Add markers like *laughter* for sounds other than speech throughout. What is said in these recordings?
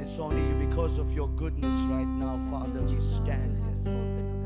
And it's only you because of your goodness right now, Father, we stand here.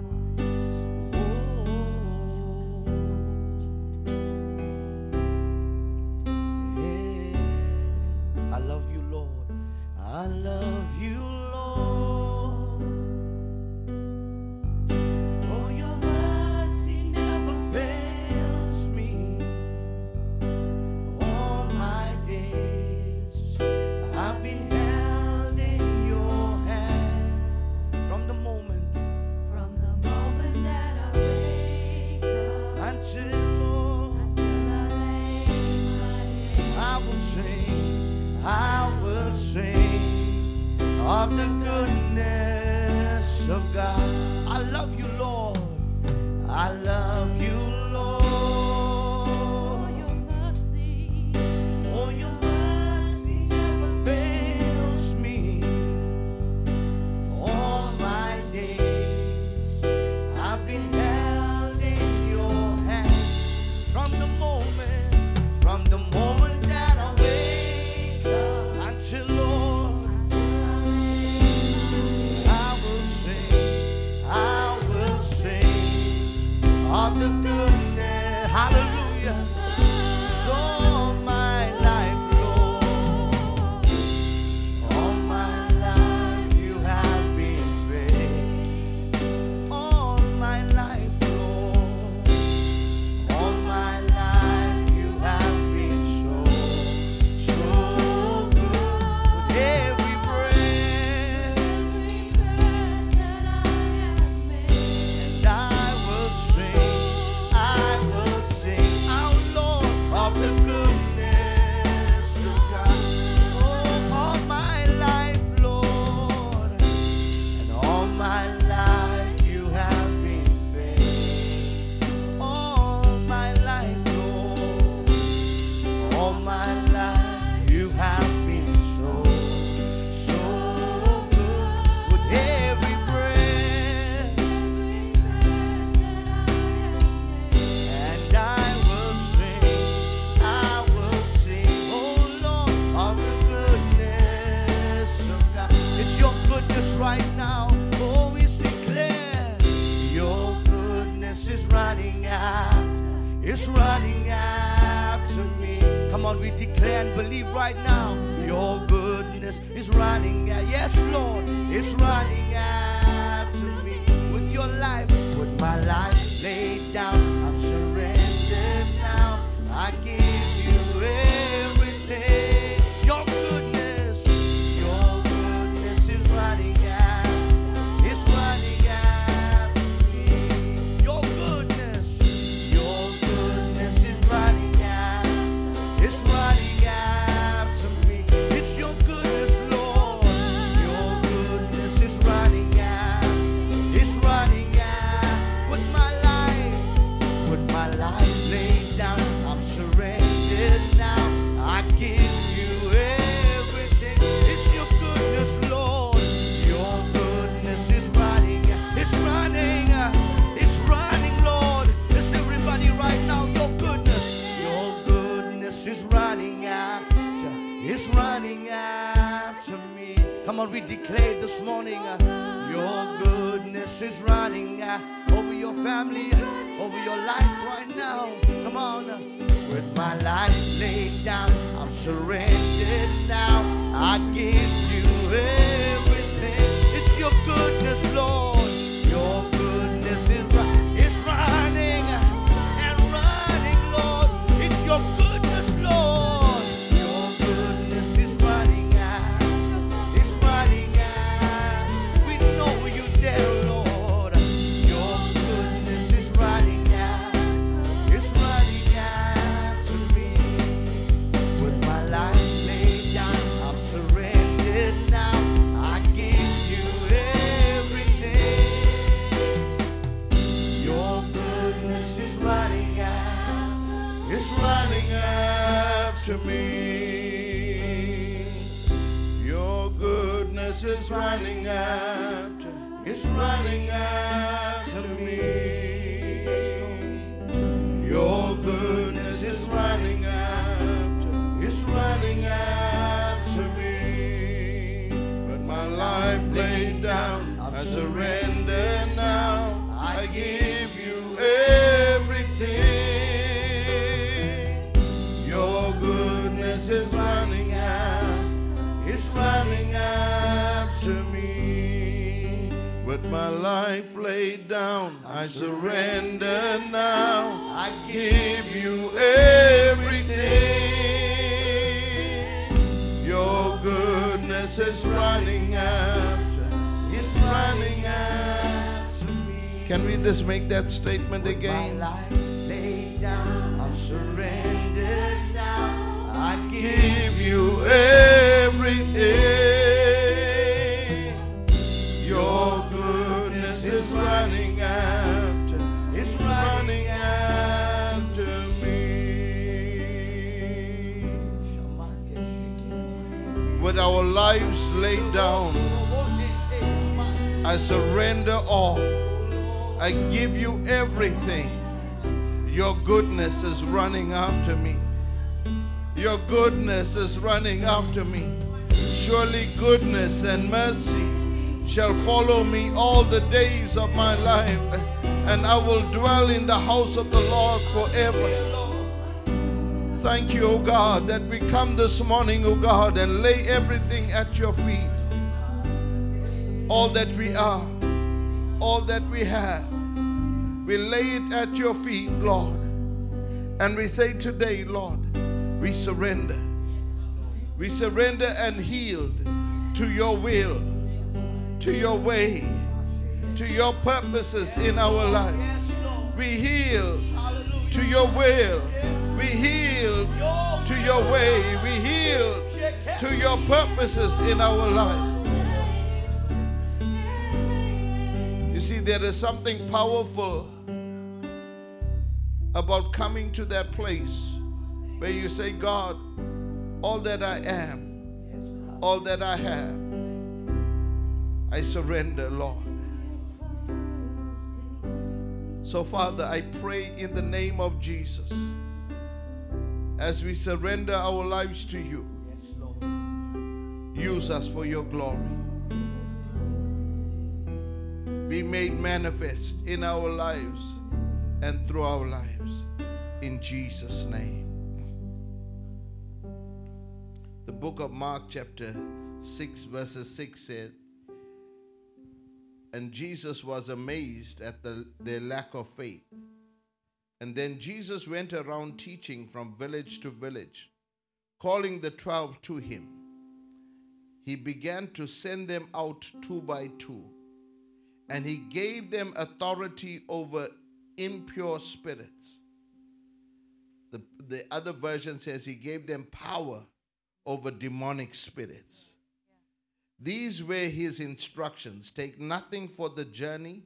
That statement again? My life laid down, I'm surrendered now. I give you everything. Your goodness is running out. It's running out me. With our lives laid down, I surrender all. I give you everything. Your goodness is running after me. Your goodness is running after me. Surely goodness and mercy shall follow me all the days of my life, and I will dwell in the house of the Lord forever. Thank you, O God, that we come this morning, O God, and lay everything at your feet. All that we are, all that we have, we lay it at your feet, Lord. And we say today, Lord, we surrender. We surrender and yield to your will, to your way, to your purposes in our life. We yield to your will. We yield to your way. We yield to your purposes in our lives. You see, there is something powerful about coming to that place where you say, God, all that I am, all that I have, I surrender, Lord. So, Father, I pray in the name of Jesus as we surrender our lives to you, use us for your glory. Be made manifest in our lives and through our lives. In Jesus' name. The book of Mark, chapter 6, verses 6 said, And Jesus was amazed at the, their lack of faith. And then Jesus went around teaching from village to village, calling the twelve to him. He began to send them out two by two, and he gave them authority over impure spirits. The, the other version says he gave them power over demonic spirits. These were his instructions take nothing for the journey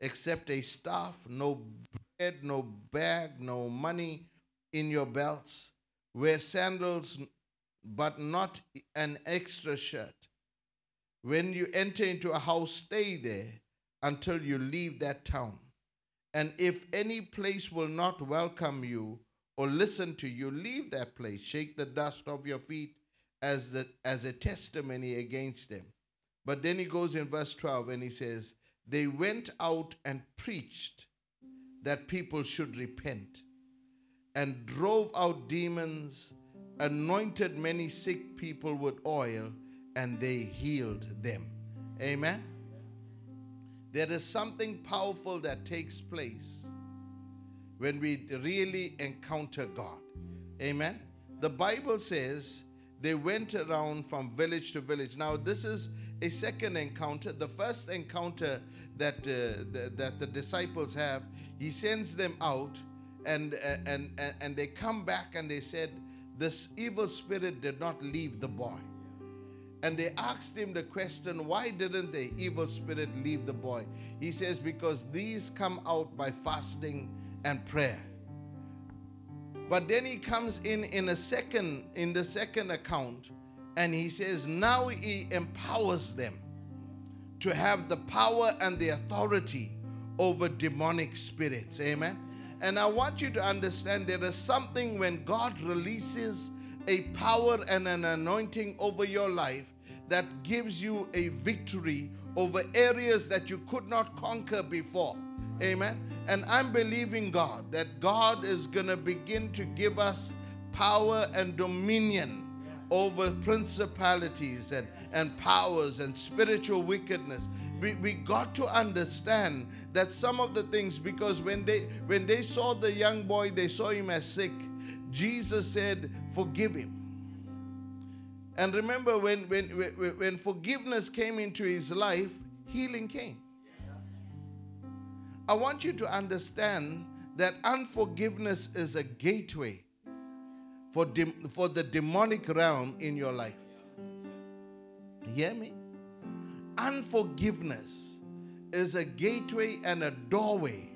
except a staff, no bread, no bag, no money in your belts. Wear sandals, but not an extra shirt. When you enter into a house, stay there until you leave that town. And if any place will not welcome you or listen to you, leave that place. Shake the dust off your feet as, the, as a testimony against them. But then he goes in verse 12 and he says, They went out and preached that people should repent and drove out demons, anointed many sick people with oil, and they healed them. Amen. There is something powerful that takes place when we really encounter God. Amen. The Bible says they went around from village to village. Now, this is a second encounter. The first encounter that, uh, the, that the disciples have, he sends them out and, uh, and, and, and they come back and they said, This evil spirit did not leave the boy. And they asked him the question, Why didn't the evil spirit leave the boy? He says, Because these come out by fasting and prayer. But then he comes in in a second, in the second account, and he says, Now he empowers them to have the power and the authority over demonic spirits. Amen. And I want you to understand there is something when God releases a power and an anointing over your life that gives you a victory over areas that you could not conquer before. Amen. And I'm believing God that God is going to begin to give us power and dominion over principalities and, and powers and spiritual wickedness. We, we got to understand that some of the things because when they when they saw the young boy they saw him as sick jesus said forgive him. And remember when when when, forgiveness came into his life healing came i want you to understand that unforgiveness is a gateway for, de- for the demonic realm in your life you hear me Unforgiveness is a gateway and a doorway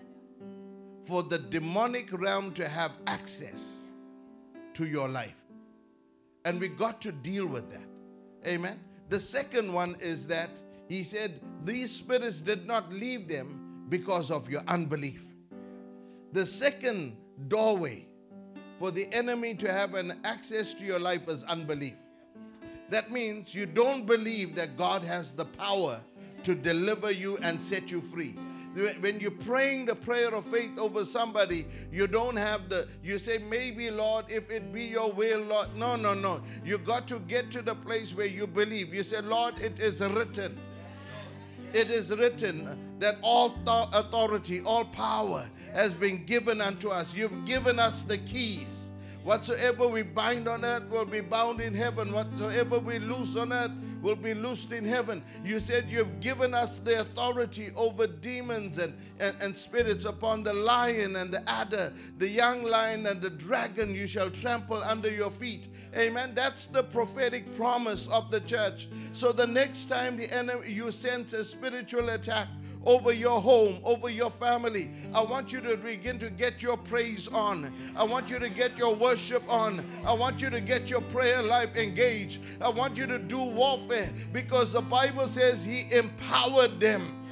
for the demonic realm to have access to your life. And we got to deal with that. Amen. The second one is that he said, These spirits did not leave them because of your unbelief. The second doorway for the enemy to have an access to your life is unbelief. That means you don't believe that God has the power to deliver you and set you free. When you're praying the prayer of faith over somebody, you don't have the, you say, maybe, Lord, if it be your will, Lord. No, no, no. You got to get to the place where you believe. You say, Lord, it is written. It is written that all th- authority, all power has been given unto us. You've given us the keys. Whatsoever we bind on earth will be bound in heaven. Whatsoever we loose on earth will be loosed in heaven. You said you've given us the authority over demons and, and, and spirits upon the lion and the adder, the young lion and the dragon you shall trample under your feet. Amen. That's the prophetic promise of the church. So the next time the enemy you sense a spiritual attack, over your home, over your family. I want you to begin to get your praise on. I want you to get your worship on. I want you to get your prayer life engaged. I want you to do warfare because the Bible says He empowered them.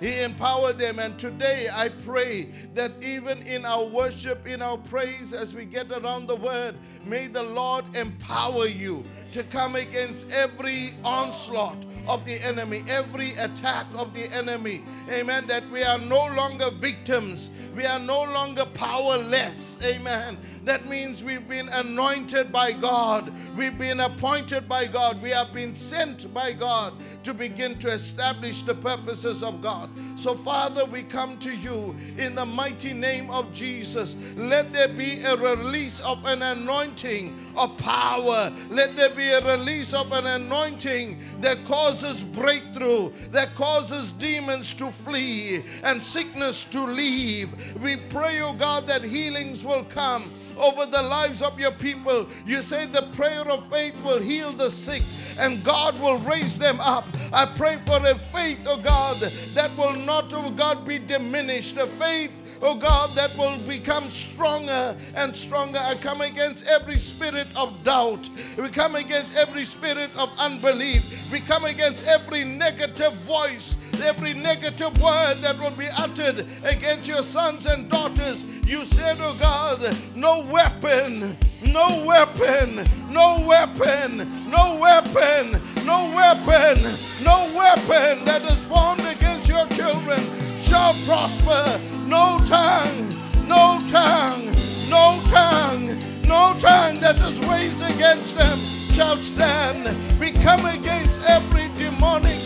He empowered them. And today I pray that even in our worship, in our praise, as we get around the word, may the Lord empower you to come against every onslaught of the enemy, every attack of the enemy. Amen. That we are no longer victims, we are no longer powerless. Amen. That means we've been anointed by God, we've been appointed by God, we have been sent by God to begin to establish the purposes of God. So, Father, we come to you in the mighty name of Jesus. Let there be a release of an anointing of power. Let there be a release of an anointing that causes breakthrough, that causes demons to flee and sickness to leave. We pray, oh God, that healings will come over the lives of your people. You say the prayer of faith will heal the sick and God will raise them up. I pray for a faith, oh God, that will not, oh God, be diminished. A faith oh God, that will become stronger and stronger. I come against every spirit of doubt. We come against every spirit of unbelief. We come against every negative voice every negative word that will be uttered against your sons and daughters. You said, oh God, no weapon, no weapon, no weapon, no weapon, no weapon, no weapon that is formed against your children shall prosper. No tongue, no tongue, no tongue, no tongue that is raised against them shall stand. We come against every demonic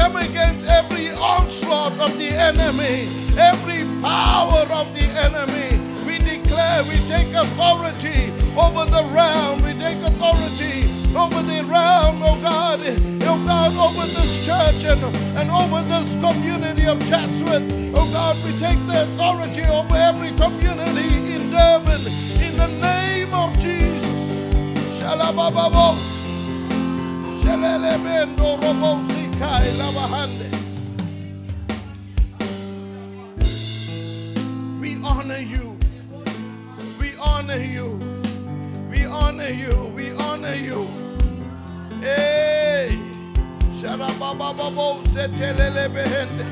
come against every onslaught of the enemy, every power of the enemy. We declare, we take authority over the realm. We take authority over the realm, oh God, oh God, over this church and, and over this community of Chatsworth. Oh God, we take the authority over every community in Durban in the name of Jesus. Shalabababo. Shalelebendo robo labahande. We honor you. We honor you. We honor you. We honor you. Hey. Shalabababo setelelebehende.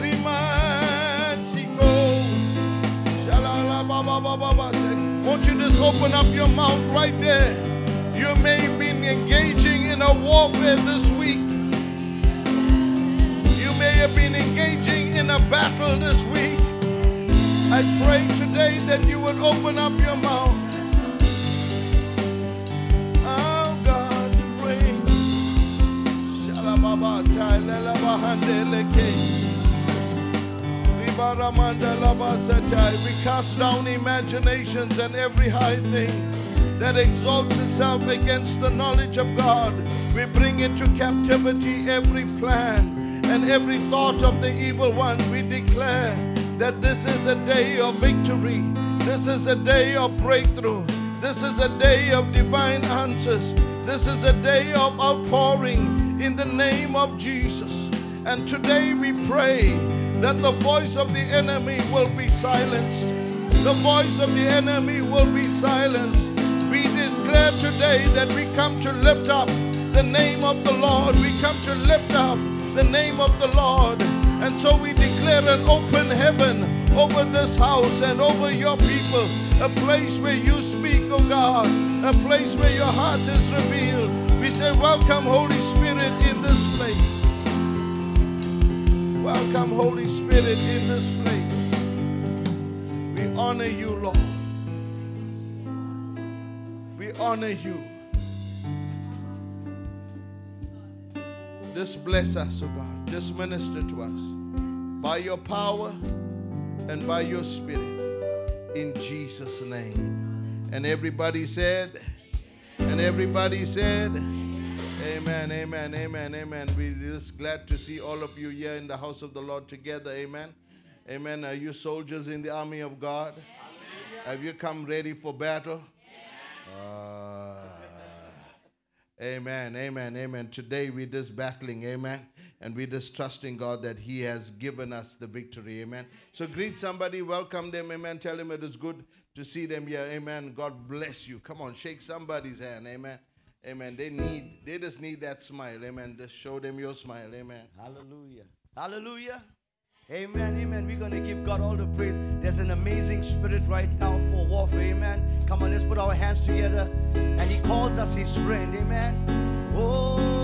Rimansingo. Shalalababababa. Won't you just open up your mouth right there? You may been engaging in a warfare this week. Have been engaging in a battle this week. I pray today that you would open up your mouth. Oh God, pray. Shalababa. We cast down imaginations and every high thing that exalts itself against the knowledge of God. We bring into captivity every plan and every thought of the evil one. We declare that this is a day of victory. This is a day of breakthrough. This is a day of divine answers. This is a day of outpouring in the name of Jesus. And today we pray that the voice of the enemy will be silenced. The voice of the enemy will be silenced. We declare today that we come to lift up the name of the Lord. We come to lift up the name of the Lord. And so we declare an open heaven over this house and over your people. A place where you speak, oh God. A place where your heart is revealed. We say, Welcome, Holy Spirit, in this place. Welcome, Holy Spirit, in this place. We honor you, Lord. We honor you. Just bless us, oh God. Just minister to us by your power and by your spirit in Jesus' name. And everybody said, and everybody said, Amen, amen, amen, amen. We're just glad to see all of you here in the house of the Lord together. Amen. Amen. Are you soldiers in the army of God? Have you come ready for battle? Ah. Amen, amen, amen. Today we're just battling, amen. And we're just trusting God that He has given us the victory, amen. So greet somebody, welcome them, amen. Tell them it is good to see them here, amen. God bless you. Come on, shake somebody's hand, amen. Amen. They need, they just need that smile, amen. Just show them your smile, amen. Hallelujah. Hallelujah. Amen. Amen. We're going to give God all the praise. There's an amazing spirit right now for warfare. Amen. Come on, let's put our hands together. And He calls us His friend. Amen. Oh.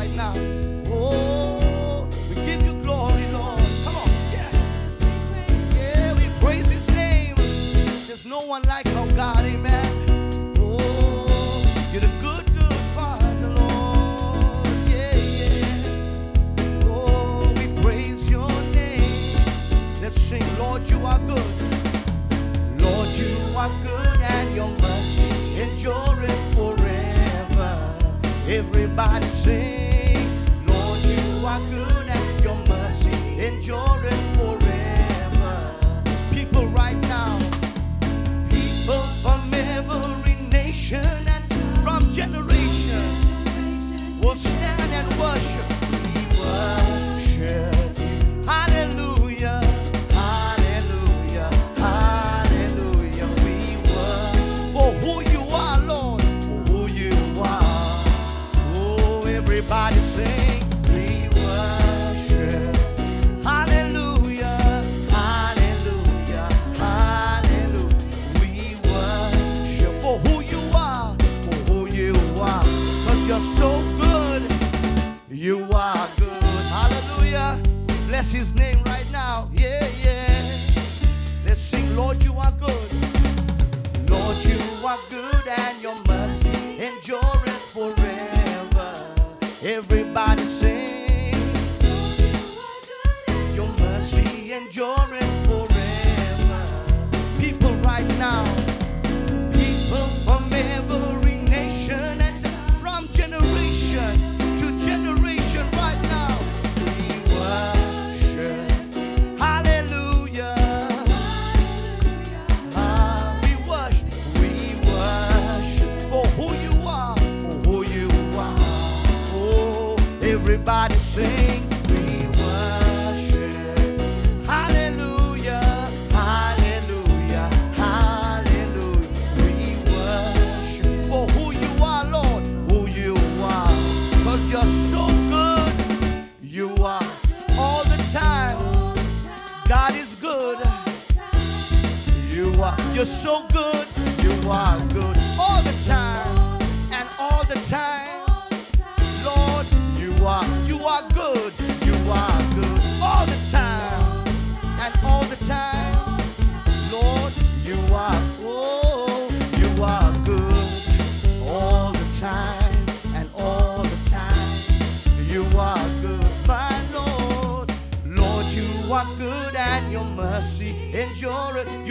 right now. Oh, we give you glory, Lord. Come on, yeah. Yeah, we praise His name. There's no one like our God, amen. Oh, you're good, good Father, Lord. Yeah, yeah. Oh, we praise your name. Let's sing, Lord, you are good. Lord, you are good and your mercy forever. Everybody sing. worship. his name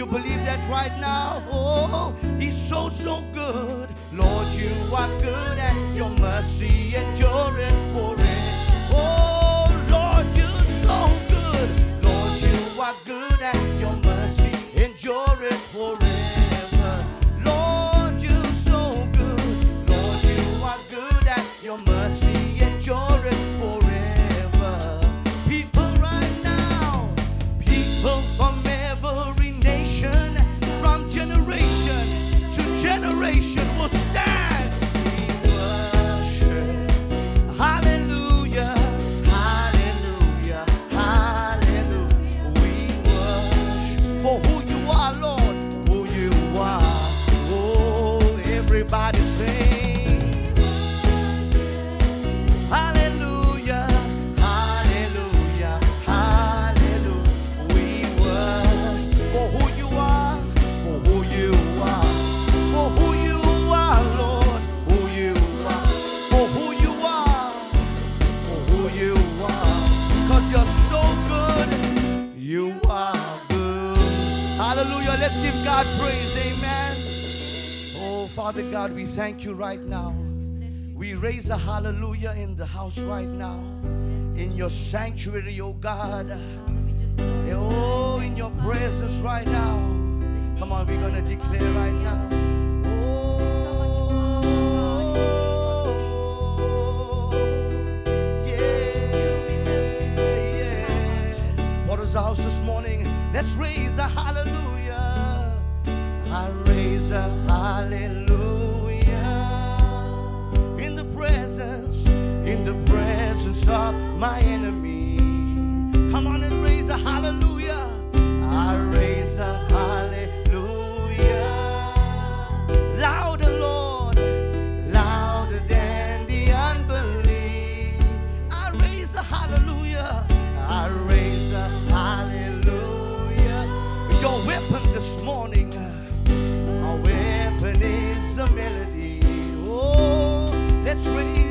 You believe that right now? Oh, He's so, so good. Lord, you are good and your mercy endures Give God praise. Amen. Oh, Father God, we thank you right now. We raise a hallelujah in the house right now. In your sanctuary, oh God. Oh, in your presence right now. Come on, we're going to declare right now. Oh, house this morning. Let's raise a hallelujah. lift my enemy. Come on and raise a hallelujah. I raise a hallelujah. Louder, Lord. Louder than the unbelief. I raise a hallelujah. I raise a hallelujah. Your weapon this morning, our weapon is a melody. Oh, let's raise.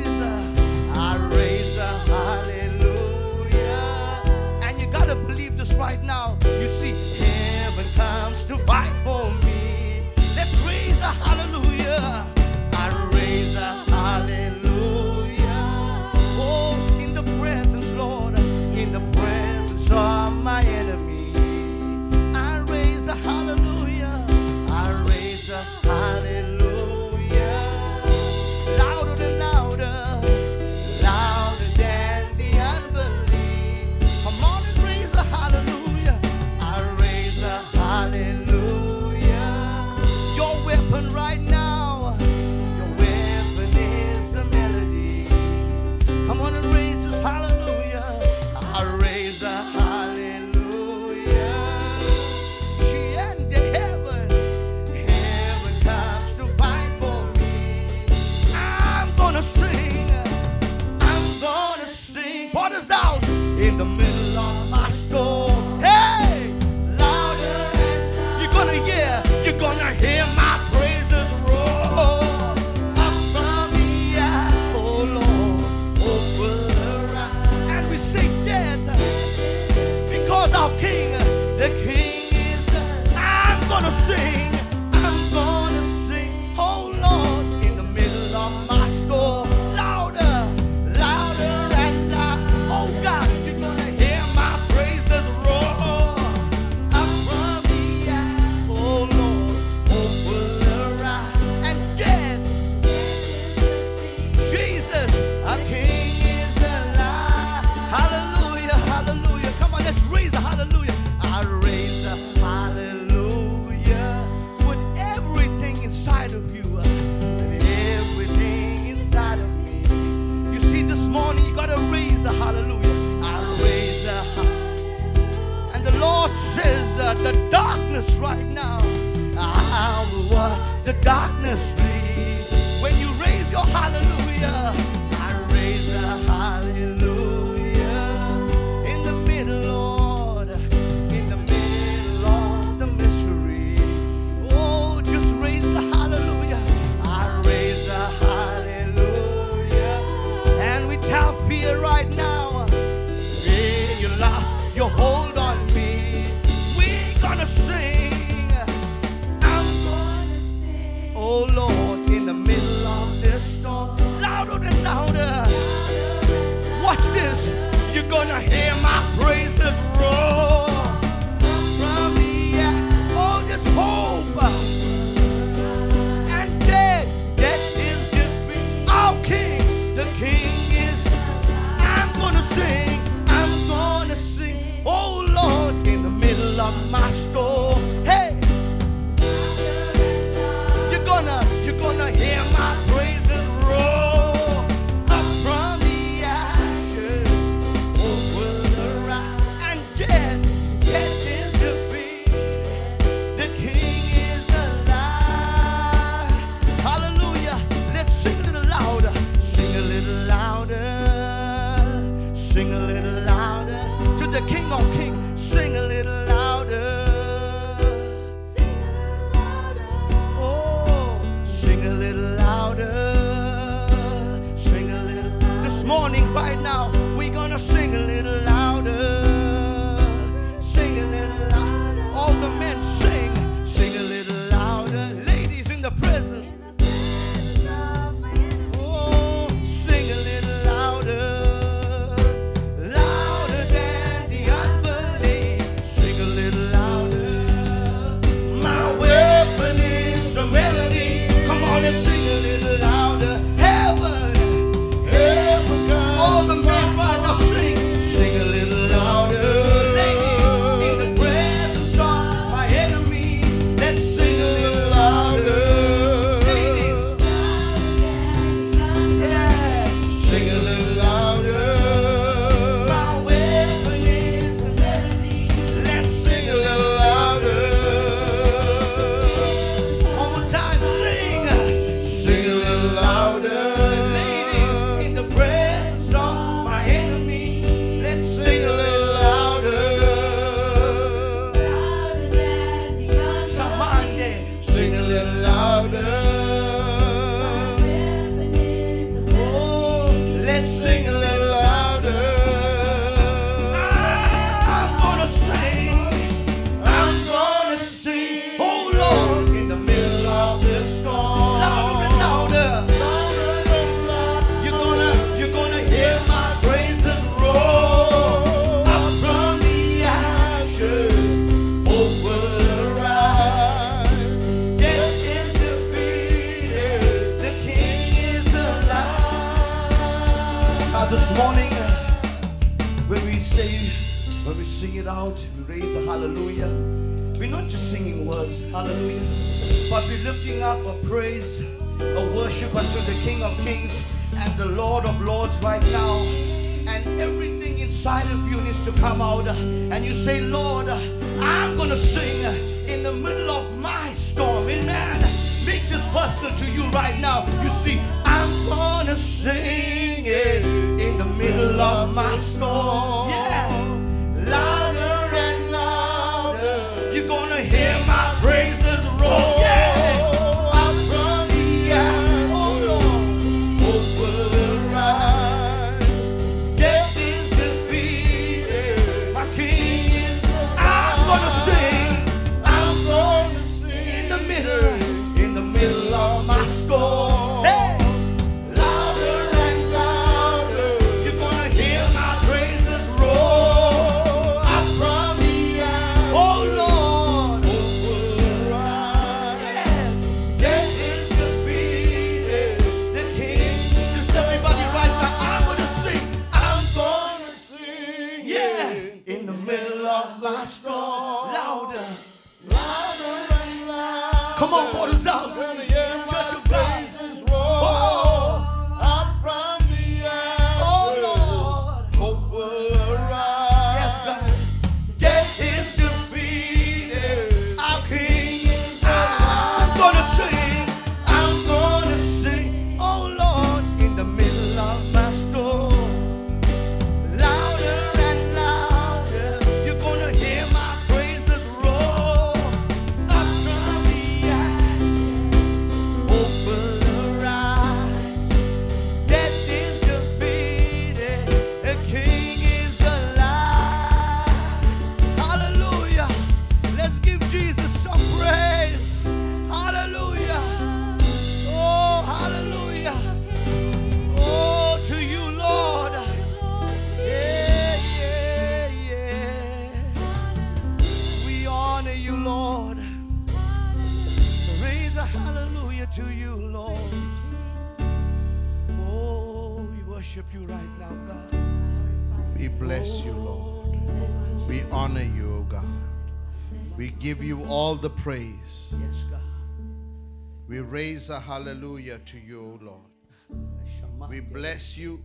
A hallelujah to you, O Lord. We bless you.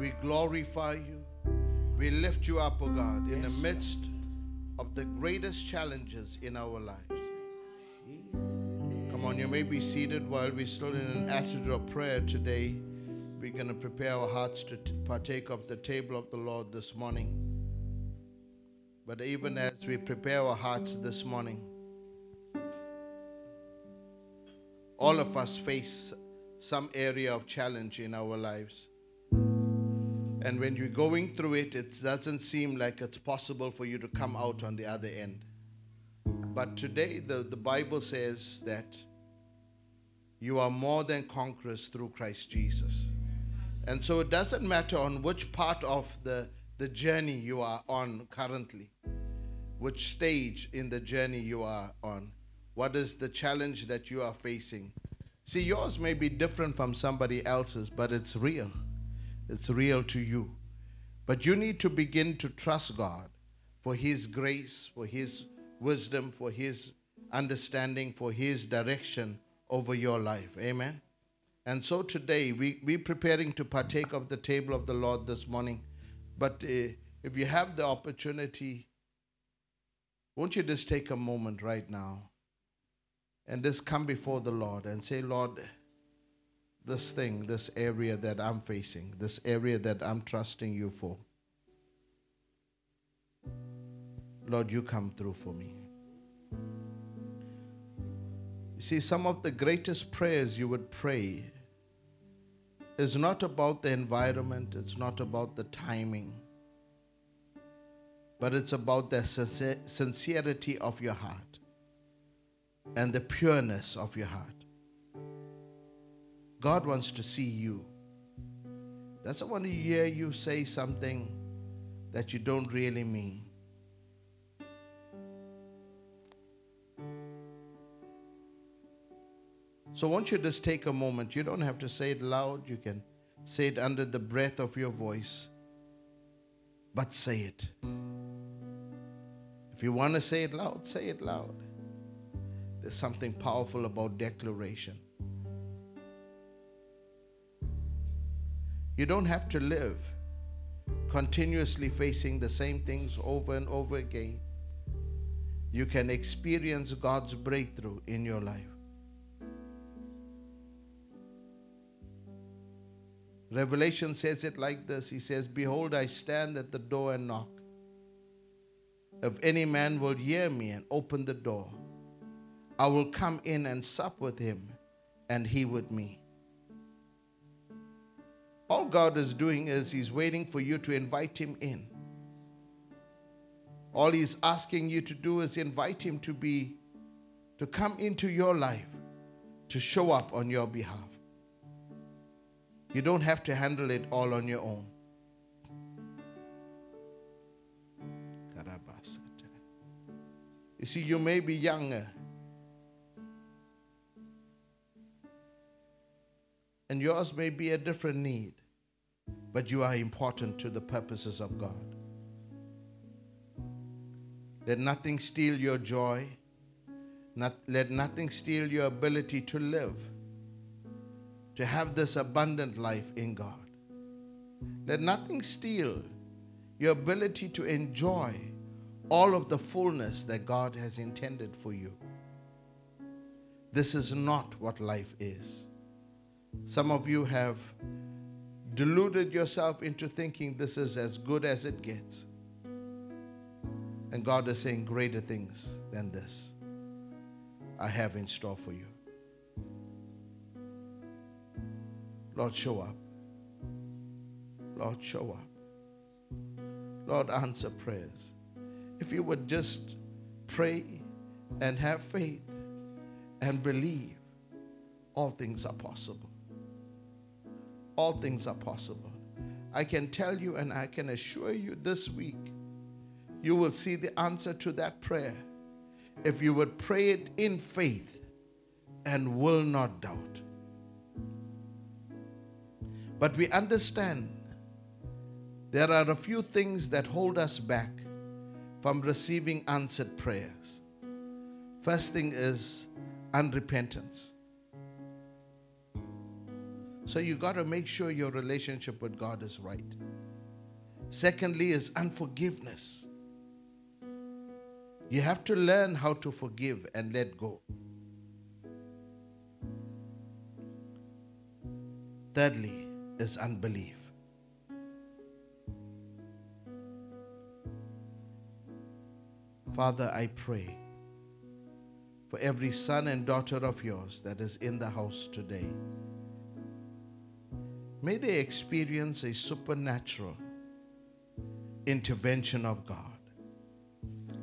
We glorify you. We lift you up, O God, in the midst of the greatest challenges in our lives. Come on, you may be seated while we're still in an attitude of prayer today. We're going to prepare our hearts to t- partake of the table of the Lord this morning. But even as we prepare our hearts this morning, all of us face some area of challenge in our lives. And when you're going through it, it doesn't seem like it's possible for you to come out on the other end. But today, the, the Bible says that you are more than conquerors through Christ Jesus. And so it doesn't matter on which part of the, the journey you are on currently, which stage in the journey you are on, what is the challenge that you are facing. See, yours may be different from somebody else's, but it's real. It's real to you. But you need to begin to trust God for His grace, for His wisdom, for His understanding, for His direction over your life. Amen. And so today we we preparing to partake of the table of the Lord this morning. But uh, if you have the opportunity, won't you just take a moment right now and just come before the Lord and say, Lord, this thing, this area that I'm facing, this area that I'm trusting you for. Lord, you come through for me. You see, some of the greatest prayers you would pray is not about the environment, it's not about the timing, but it's about the sincerity of your heart and the pureness of your heart. God wants to see you. Doesn't want to hear you say something that you don't really mean. So, won't you just take a moment? You don't have to say it loud, you can say it under the breath of your voice, but say it. If you want to say it loud, say it loud. There's something powerful about declaration. You don't have to live continuously facing the same things over and over again. You can experience God's breakthrough in your life. Revelation says it like this He says, Behold, I stand at the door and knock. If any man will hear me and open the door, I will come in and sup with him, and he with me. All God is doing is He's waiting for you to invite Him in. All He's asking you to do is invite Him to be, to come into your life, to show up on your behalf. You don't have to handle it all on your own. You see, you may be younger. And yours may be a different need, but you are important to the purposes of God. Let nothing steal your joy. Not, let nothing steal your ability to live, to have this abundant life in God. Let nothing steal your ability to enjoy all of the fullness that God has intended for you. This is not what life is. Some of you have deluded yourself into thinking this is as good as it gets. And God is saying greater things than this I have in store for you. Lord, show up. Lord, show up. Lord, answer prayers. If you would just pray and have faith and believe, all things are possible. All things are possible. I can tell you and I can assure you this week, you will see the answer to that prayer if you would pray it in faith and will not doubt. But we understand There are a few things that hold us back from receiving answered prayers. First thing is unrepentance. So you got to make sure your relationship with God is right. Secondly, is unforgiveness. You have to learn how to forgive and let go. Thirdly, is unbelief. Father, I pray for every son and daughter of yours that is in the house today. May they experience a supernatural intervention of God.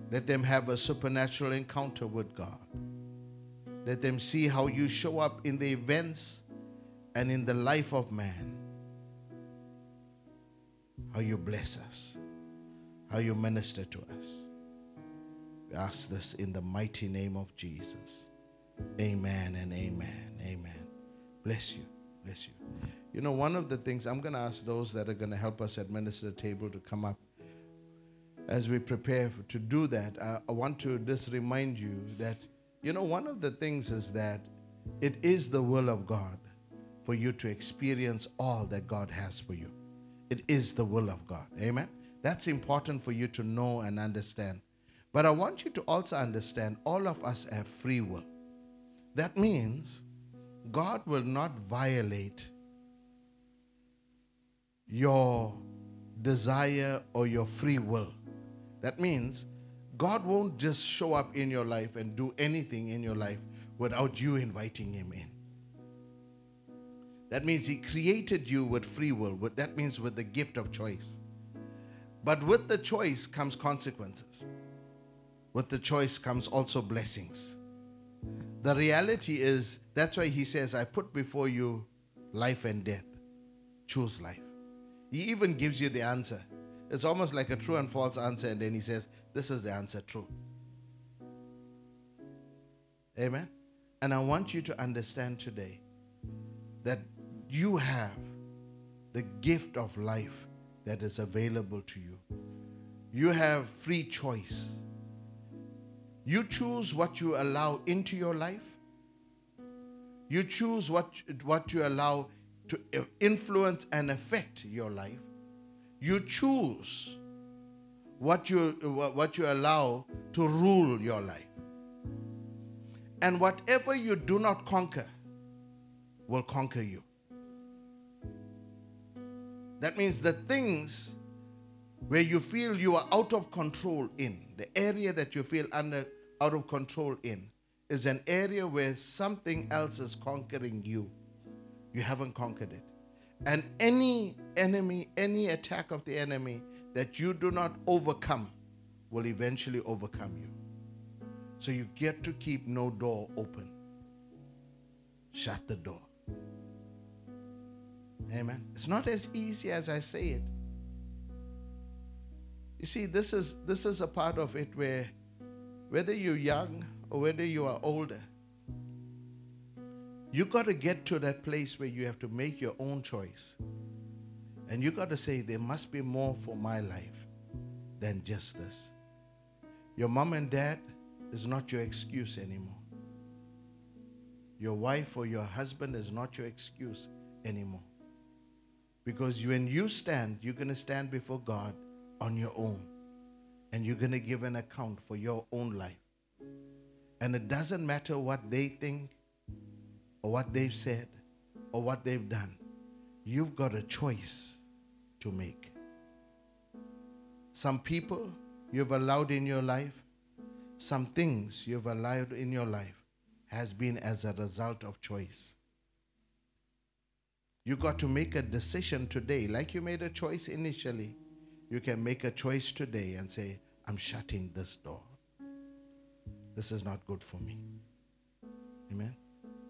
Let them have a supernatural encounter with God. Let them see how you show up in the events and in the life of man. How you bless us, how you minister to us. We ask this in the mighty name of Jesus. Amen and amen. Amen. Bless you. Bless you. You know, one of the things I'm going to ask those that are going to help us administer the table to come up as we prepare for- to do that. I, I want to just remind you that, you know, one of the things is that it is the will of God for you to experience all that God has for you. It is the will of God. Amen. That's important for you to know and understand. But I want you to also understand all of us have free will. That means God will not violate your desire or your free will. That means God won't just show up in your life and do anything in your life without you inviting Him in. That means He created you with free will. That means with the gift of choice. But with the choice comes consequences. With the choice comes also blessings. The reality is that's why He says, I put before you life and death. Choose life. He even gives you the answer. It's almost like a true and false answer, and then He says, This is the answer true. Amen. And I want you to understand today that you have the gift of life that is available to you. You have free choice. You choose what you allow into your life. You choose what, what you allow to influence and affect your life. You choose what you, what you allow to rule your life. And whatever you do not conquer will conquer you. That means the things where you feel you are out of control in, the area that you feel under out of control in, is an area where something else is conquering you. You haven't conquered it. And any enemy, any attack of the enemy that you do not overcome will eventually overcome you. So you get to keep no door open. Shut the door. Amen. It's not as easy as I say it. You see, this is this is a part of it where whether you're young or whether you are older, you got to get to that place where you have to make your own choice. And you got to say, there must be more for my life than just this. Your mom and dad is not your excuse anymore. Your wife or your husband is not your excuse anymore. Because when you stand, you're going to stand before God on your own. And you're going to give an account for your own life. And it doesn't matter what they think or what they've said or what they've done. You've got a choice to make. Some people you've allowed in your life, some things you've allowed in your life has been as a result of choice. You got to make a decision today, like you made a choice initially. You can make a choice today and say, I'm shutting this door. This is not good for me. Amen.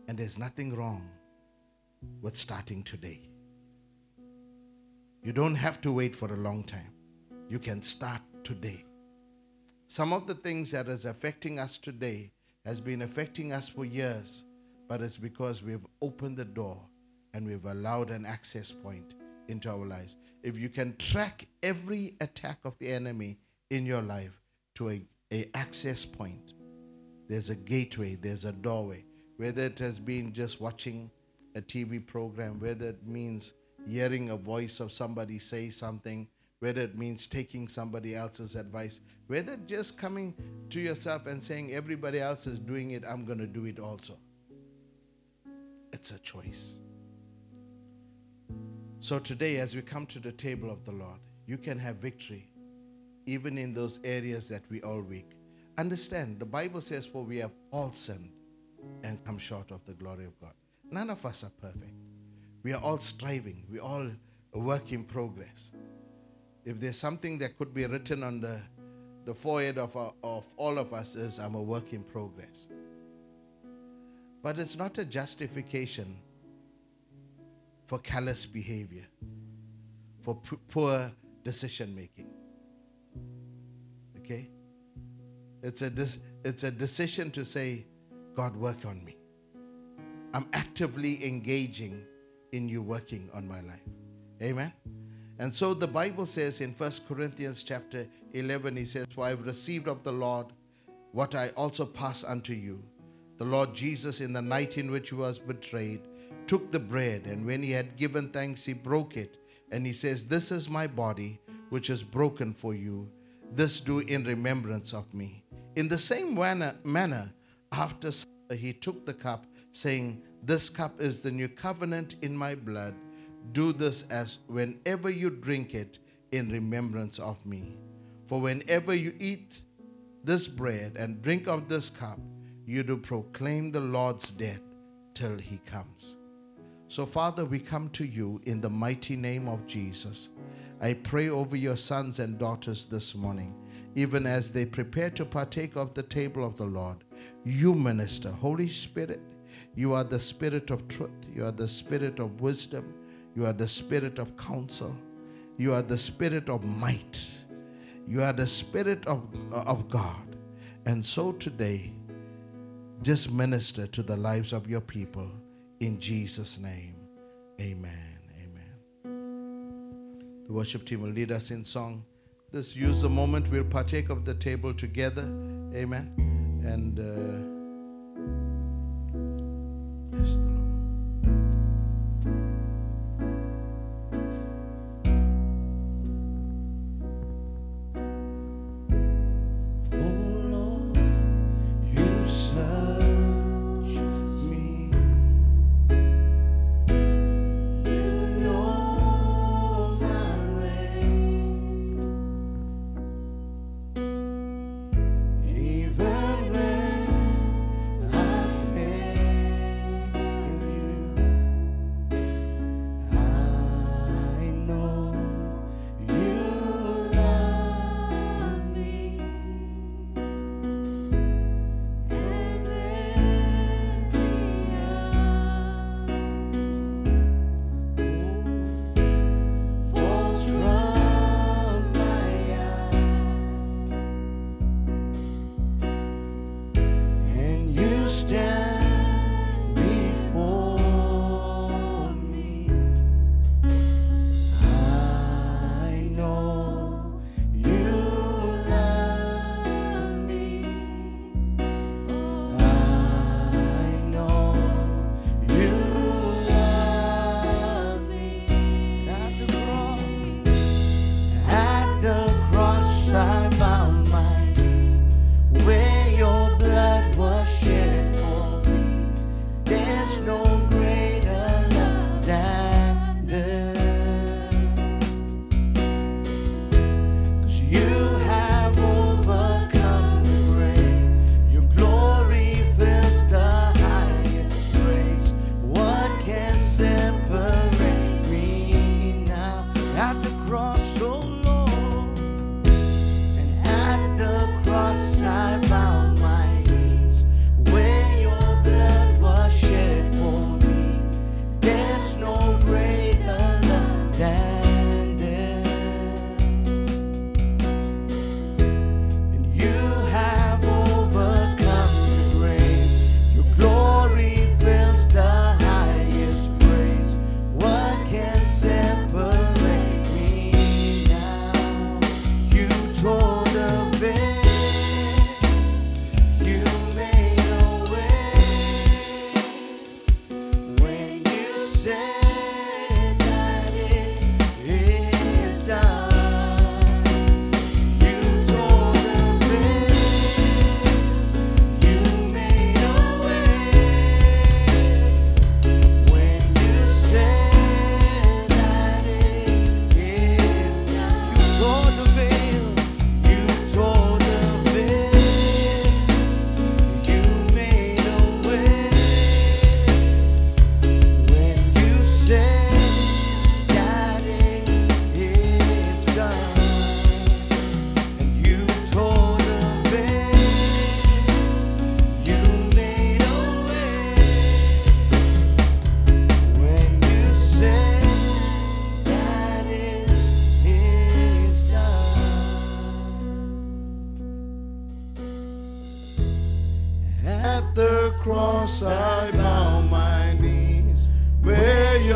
And there's nothing wrong with starting today. You don't have to wait for a long time. You can start today. Some of the things that is affecting us today has been affecting us for years, but it's because we've opened the door and we've allowed an access point into our lives, if you can track every attack of the enemy in your life to a, a access point, there's a gateway, there's a doorway. Whether it has been just watching a TV program, whether it means hearing a voice of somebody say something, whether it means taking somebody else's advice, whether just coming to yourself and saying, everybody else is doing it, I'm going to do it also. It's a choice. So today, as we come to the table of the Lord, you can have victory even in those areas that we all weak. Understand, the Bible says, For we have all sinned and come short of the glory of God. None of us are perfect. We are all striving, we are all a work in progress. If there's something that could be written on the, the forehead of, our, of all of us is I'm a work in progress. But it's not a justification for callous behavior, for p- poor decision making. Okay? It's a, dis- it's a decision to say, God, work on me. I'm actively engaging in you working on my life. Amen. And so the Bible says in 1 Corinthians chapter 11, he says, For I have received of the Lord what I also pass unto you. The Lord Jesus, in the night in which he was betrayed, took the bread, and when he had given thanks, he broke it. And he says, This is my body, which is broken for you. This do in remembrance of me. In the same manner, manner after supper, he took the cup, saying, This cup is the new covenant in my blood. Do this as whenever you drink it in remembrance of me. For whenever you eat this bread and drink of this cup, you do proclaim the Lord's death till he comes. So, Father, we come to you in the mighty name of Jesus. I pray over your sons and daughters this morning, even as they prepare to partake of the table of the Lord. You minister, Holy Spirit. You are the Spirit of truth. You are the Spirit of wisdom. You are the Spirit of counsel. You are the Spirit of might. You are the Spirit of, uh, of God. And so today, just minister to the lives of your people. In Jesus' name, amen. Amen. The worship team will lead us in song. Let's use the moment. We'll partake of the table together. Amen. And uh, bless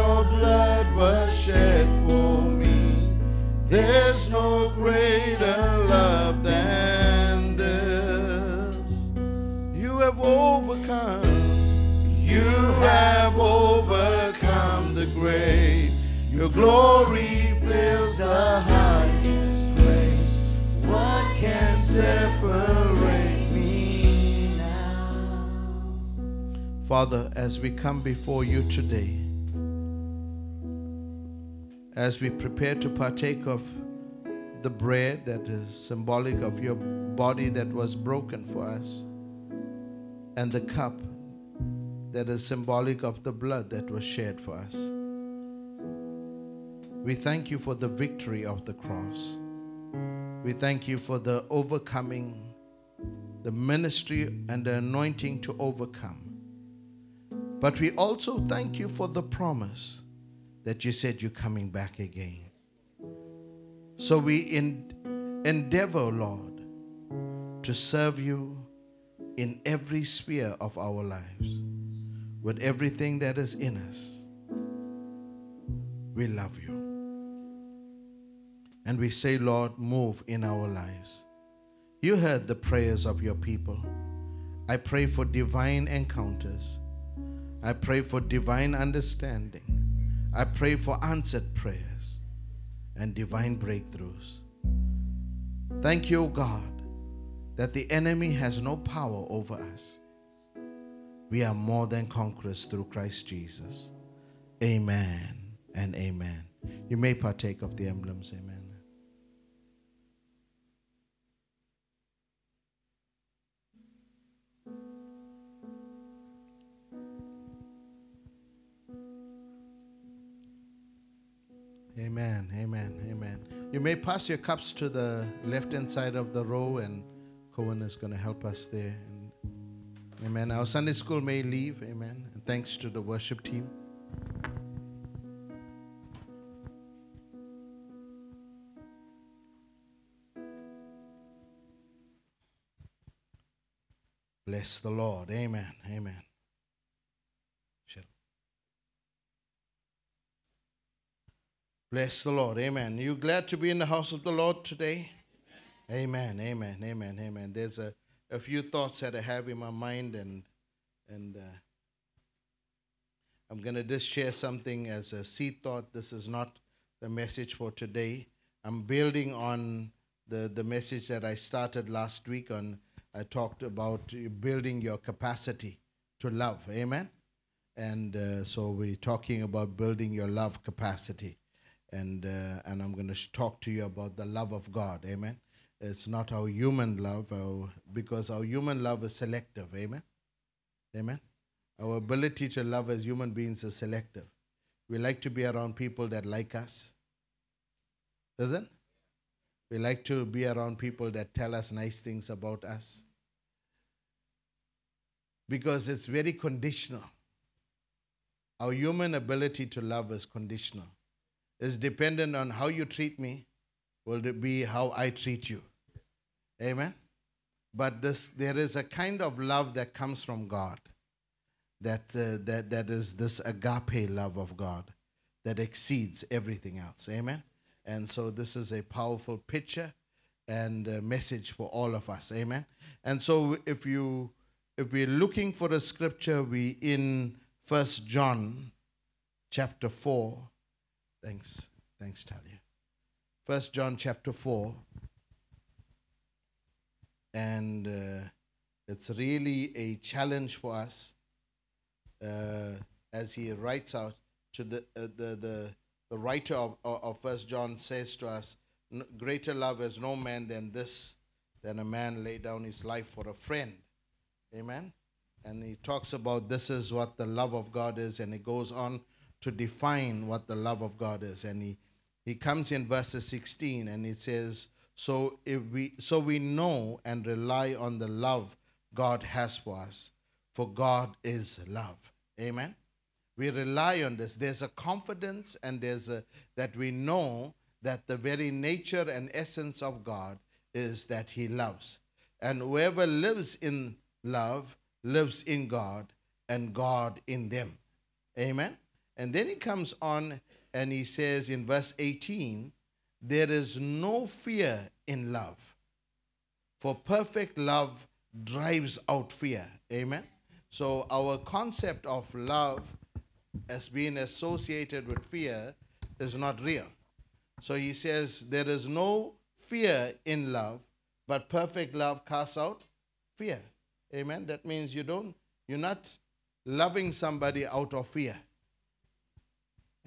your blood was shed for me. There's no greater love than this. You have overcome. You have overcome the grave. Your glory fills the highest place. What can separate me now? Father, as we come before you today, as we prepare to partake of the bread that is symbolic of your body that was broken for us, and the cup that is symbolic of the blood that was shed for us. We thank you for the victory of the cross. We thank you for the overcoming, the ministry and the anointing to overcome. But we also thank you for the promise that you said you're coming back again. So we en- endeavor, Lord, to serve you in every sphere of our lives with everything that is in us. We love you. And we say, Lord, move in our lives. You heard the prayers of your people. I pray for divine encounters. I pray for divine understanding. I pray for answered prayers and divine breakthroughs. Thank you, God, that the enemy has no power over us. We are more than conquerors through Christ Jesus. Amen and amen. You may partake of the emblems. Amen. Amen, amen, amen. You may pass your cups to the left hand side of the row, and Cohen is going to help us there. And amen. Our Sunday school may leave. Amen. And thanks to the worship team. Bless the Lord. Amen. Amen. Shall- Bless the Lord. Amen. You glad to be in the house of the Lord today? Amen. Amen. Amen. Amen. There's a, a few thoughts that I have in my mind, and and uh, I'm going to just share something as a seed thought. This is not the message for today. I'm building on the, the message that I started last week on. I talked about building your capacity to love. Amen. And uh, so we're talking about building your love capacity. And, uh, and I'm going to talk to you about the love of God. Amen. It's not our human love, our, because our human love is selective. Amen. Amen. Our ability to love as human beings is selective. We like to be around people that like us. Doesn't? We like to be around people that tell us nice things about us. Because it's very conditional. Our human ability to love is conditional. It's dependent on how you treat me, will it be how I treat you. Amen. But this there is a kind of love that comes from God that, uh, that, that is this agape love of God that exceeds everything else. Amen. And so this is a powerful picture and a message for all of us. Amen. And so if you if we're looking for a scripture, we in First John chapter four. Thanks. Thanks, Talia. First John chapter four. And uh, it's really a challenge for us uh, as he writes out to the uh, the the the writer of of First John says to us, "Greater love has no man than this, than a man lay down his life for a friend." Amen. And he talks about this is what the love of God is, and he goes on to define what the love of God is, and he he comes in verses 16 and he says, "So if we so we know and rely on the love God has for us, for God is love." Amen. We rely on this. There's a confidence and there's a that we know that the very nature and essence of God is that he loves. And whoever lives in love lives in God and God in them. Amen. And then he comes on and he says in verse 18, There is no fear in love, for perfect love drives out fear. Amen. So our concept of love as being associated with fear is not real. So he says, There is no fear in love, but perfect love casts out fear. Amen. That means you don't, you're not loving somebody out of fear.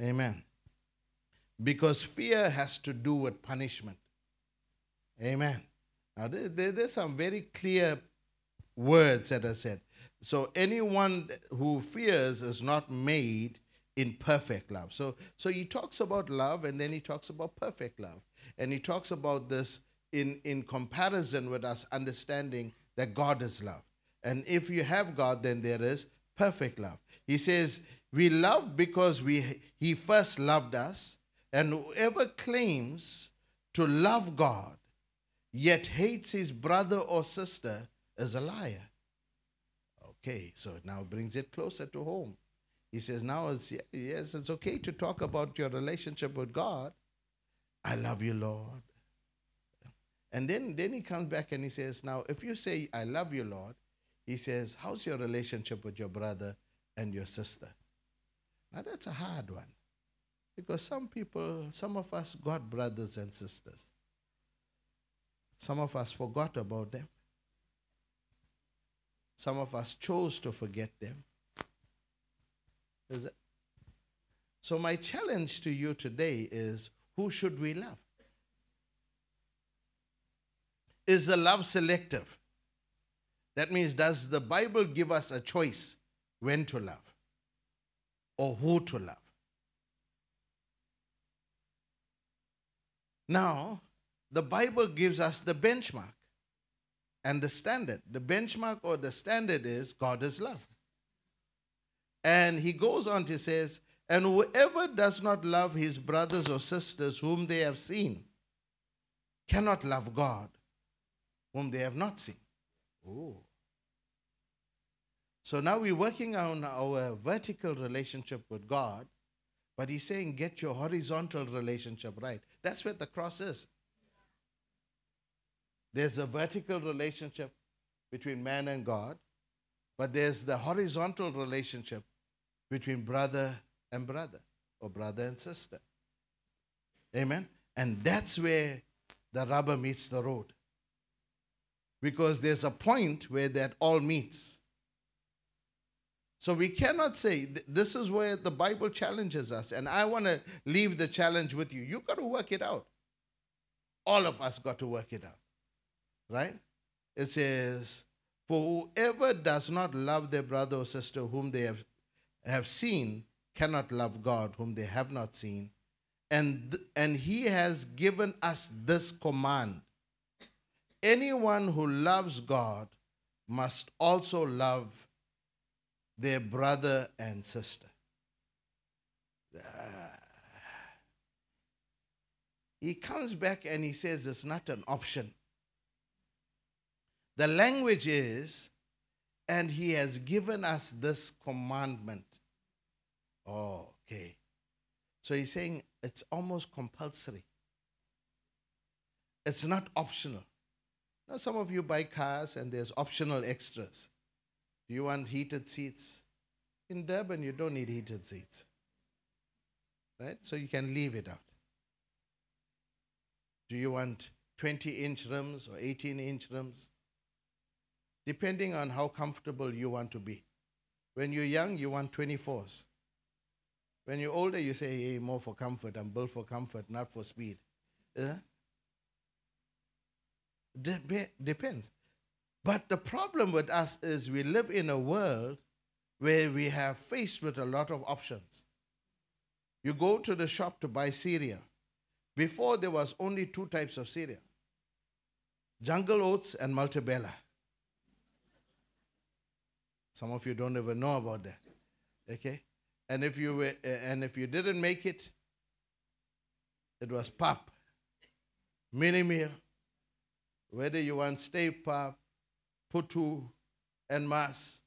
Amen. Because fear has to do with punishment. Amen. Now, there, there- there's some very clear words that are said. So, anyone who fears is not made in perfect love. So, so he talks about love and then he talks about perfect love. And he talks about this in, in comparison with us understanding that God is love. And if you have God, then there is perfect love. He says, We love because we, He first loved us, and whoever claims to love God yet hates his brother or sister is a liar. Okay, so it now brings it closer to home. He says, Now, it's, yes, it's okay to talk about your relationship with God. I love you, Lord. And then, then he comes back and he says, Now, if you say, I love you, Lord, he says, How's your relationship with your brother and your sister? Now, that's a hard one. Because some people, some of us got brothers and sisters. Some of us forgot about them. Some of us chose to forget them. So, my challenge to you today is who should we love? Is the love selective? That means, does the Bible give us a choice when to love or who to love? Now, the Bible gives us the benchmark and the standard. The benchmark or the standard is God is love. And he goes on to says, and whoever does not love his brothers or sisters whom they have seen cannot love God whom they have not seen. Oh. So now we're working on our vertical relationship with God, but he's saying get your horizontal relationship right. That's where the cross is. There's a vertical relationship between man and God, but there's the horizontal relationship between brother and brother or brother and sister. Amen. And that's where the rubber meets the road. Because there's a point where that all meets. So we cannot say th- this is where the Bible challenges us. And I want to leave the challenge with you. You got to work it out. All of us got to work it out. Right? It says, For whoever does not love their brother or sister whom they have, have seen cannot love God whom they have not seen. And, and he has given us this command anyone who loves God must also love their brother and sister. Ah. He comes back and he says it's not an option. The language is, and he has given us this commandment. Oh, okay. So he's saying it's almost compulsory. It's not optional. Now, some of you buy cars and there's optional extras. Do you want heated seats? In Durban, you don't need heated seats. Right? So you can leave it out. Do you want 20 inch rims or 18 inch rims? Depending on how comfortable you want to be. When you're young, you want 24s. When you're older, you say, hey, more for comfort. I'm built for comfort, not for speed. Uh, Dep- depends. But the problem with us is we live in a world where we have faced with a lot of options. You go to the shop to buy cereal. Before there was only two types of cereal. Jungle oats and Maltabella. Some of you don't even know about that. Okay? And if you were, and if you didn't make it, it was pop, mealie meal, whether you want stay pop, putu, and mass.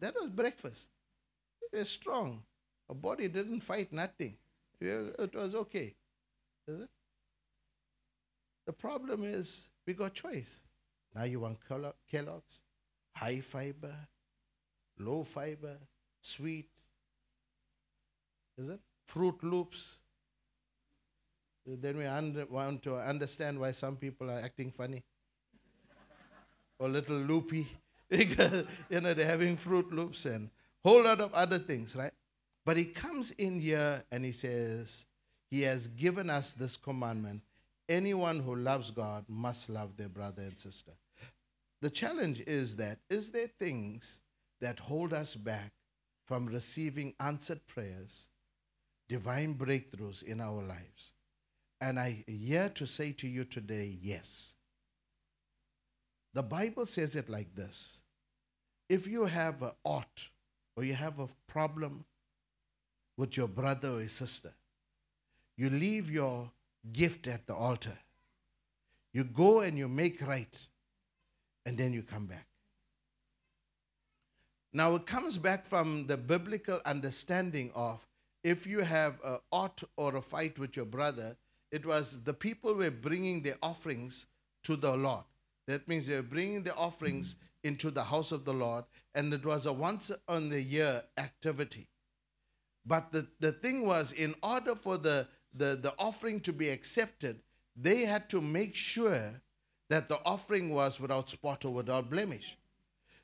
That was breakfast. It was strong. Our body didn't fight nothing. It was okay. Is it? The problem is we got choice. Now you want Kellogg's, high fiber, low fiber, sweet. Is it? Froot Loops. Then we under, want to understand why some people are acting funny or little loopy *laughs* because you know they're having Froot Loops and whole lot of other things, right? But he comes in here and he says, He has given us this commandment. Anyone who loves God must love their brother and sister. The challenge is that is there things that hold us back from receiving answered prayers, divine breakthroughs in our lives? And I here to say to you today, yes. The Bible says it like this if you have a ought or you have a problem with your brother or your sister, you leave your gift at the altar. You go and you make right, and then you come back. Now it comes back from the biblical understanding of if you have a ought or a fight with your brother, it was the people were bringing their offerings to the Lord. That means they were bringing the offerings into the house of the Lord, and it was a once on the year activity. But the, the thing was, in order for the, the, the offering to be accepted, they had to make sure that the offering was without spot or without blemish.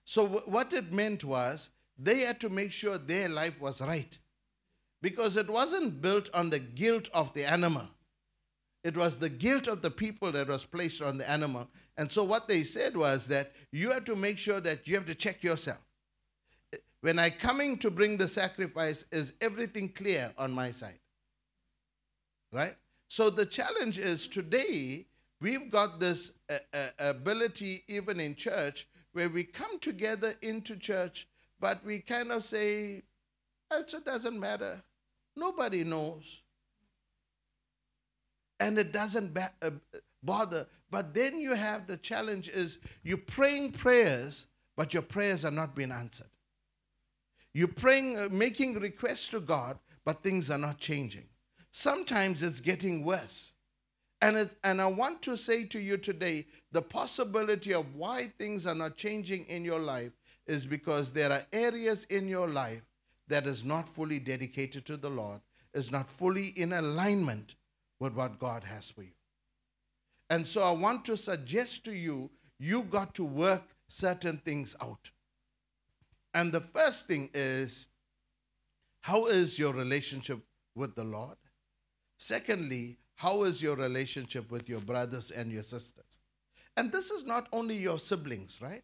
So, wh- what it meant was they had to make sure their life was right because it wasn't built on the guilt of the animal. It was the guilt of the people that was placed on the animal. And so, what they said was that you have to make sure that you have to check yourself. When I coming to bring the sacrifice, is everything clear on my side? Right? So, the challenge is today we've got this uh, uh, ability, even in church, where we come together into church, but we kind of say, it doesn't matter. Nobody knows and it doesn't ba- uh, bother. But then you have the challenge is you're praying prayers, but your prayers are not being answered. You're praying, uh, making requests to God, but things are not changing. Sometimes it's getting worse. And, and I want to say to you today the possibility of why things are not changing in your life is because there are areas in your life that is not fully dedicated to the Lord, is not fully in alignment with what God has for you. And so I want to suggest to you, you got to work certain things out. And the first thing is, how is your relationship with the Lord? Secondly, how is your relationship with your brothers and your sisters? And this is not only your siblings, right?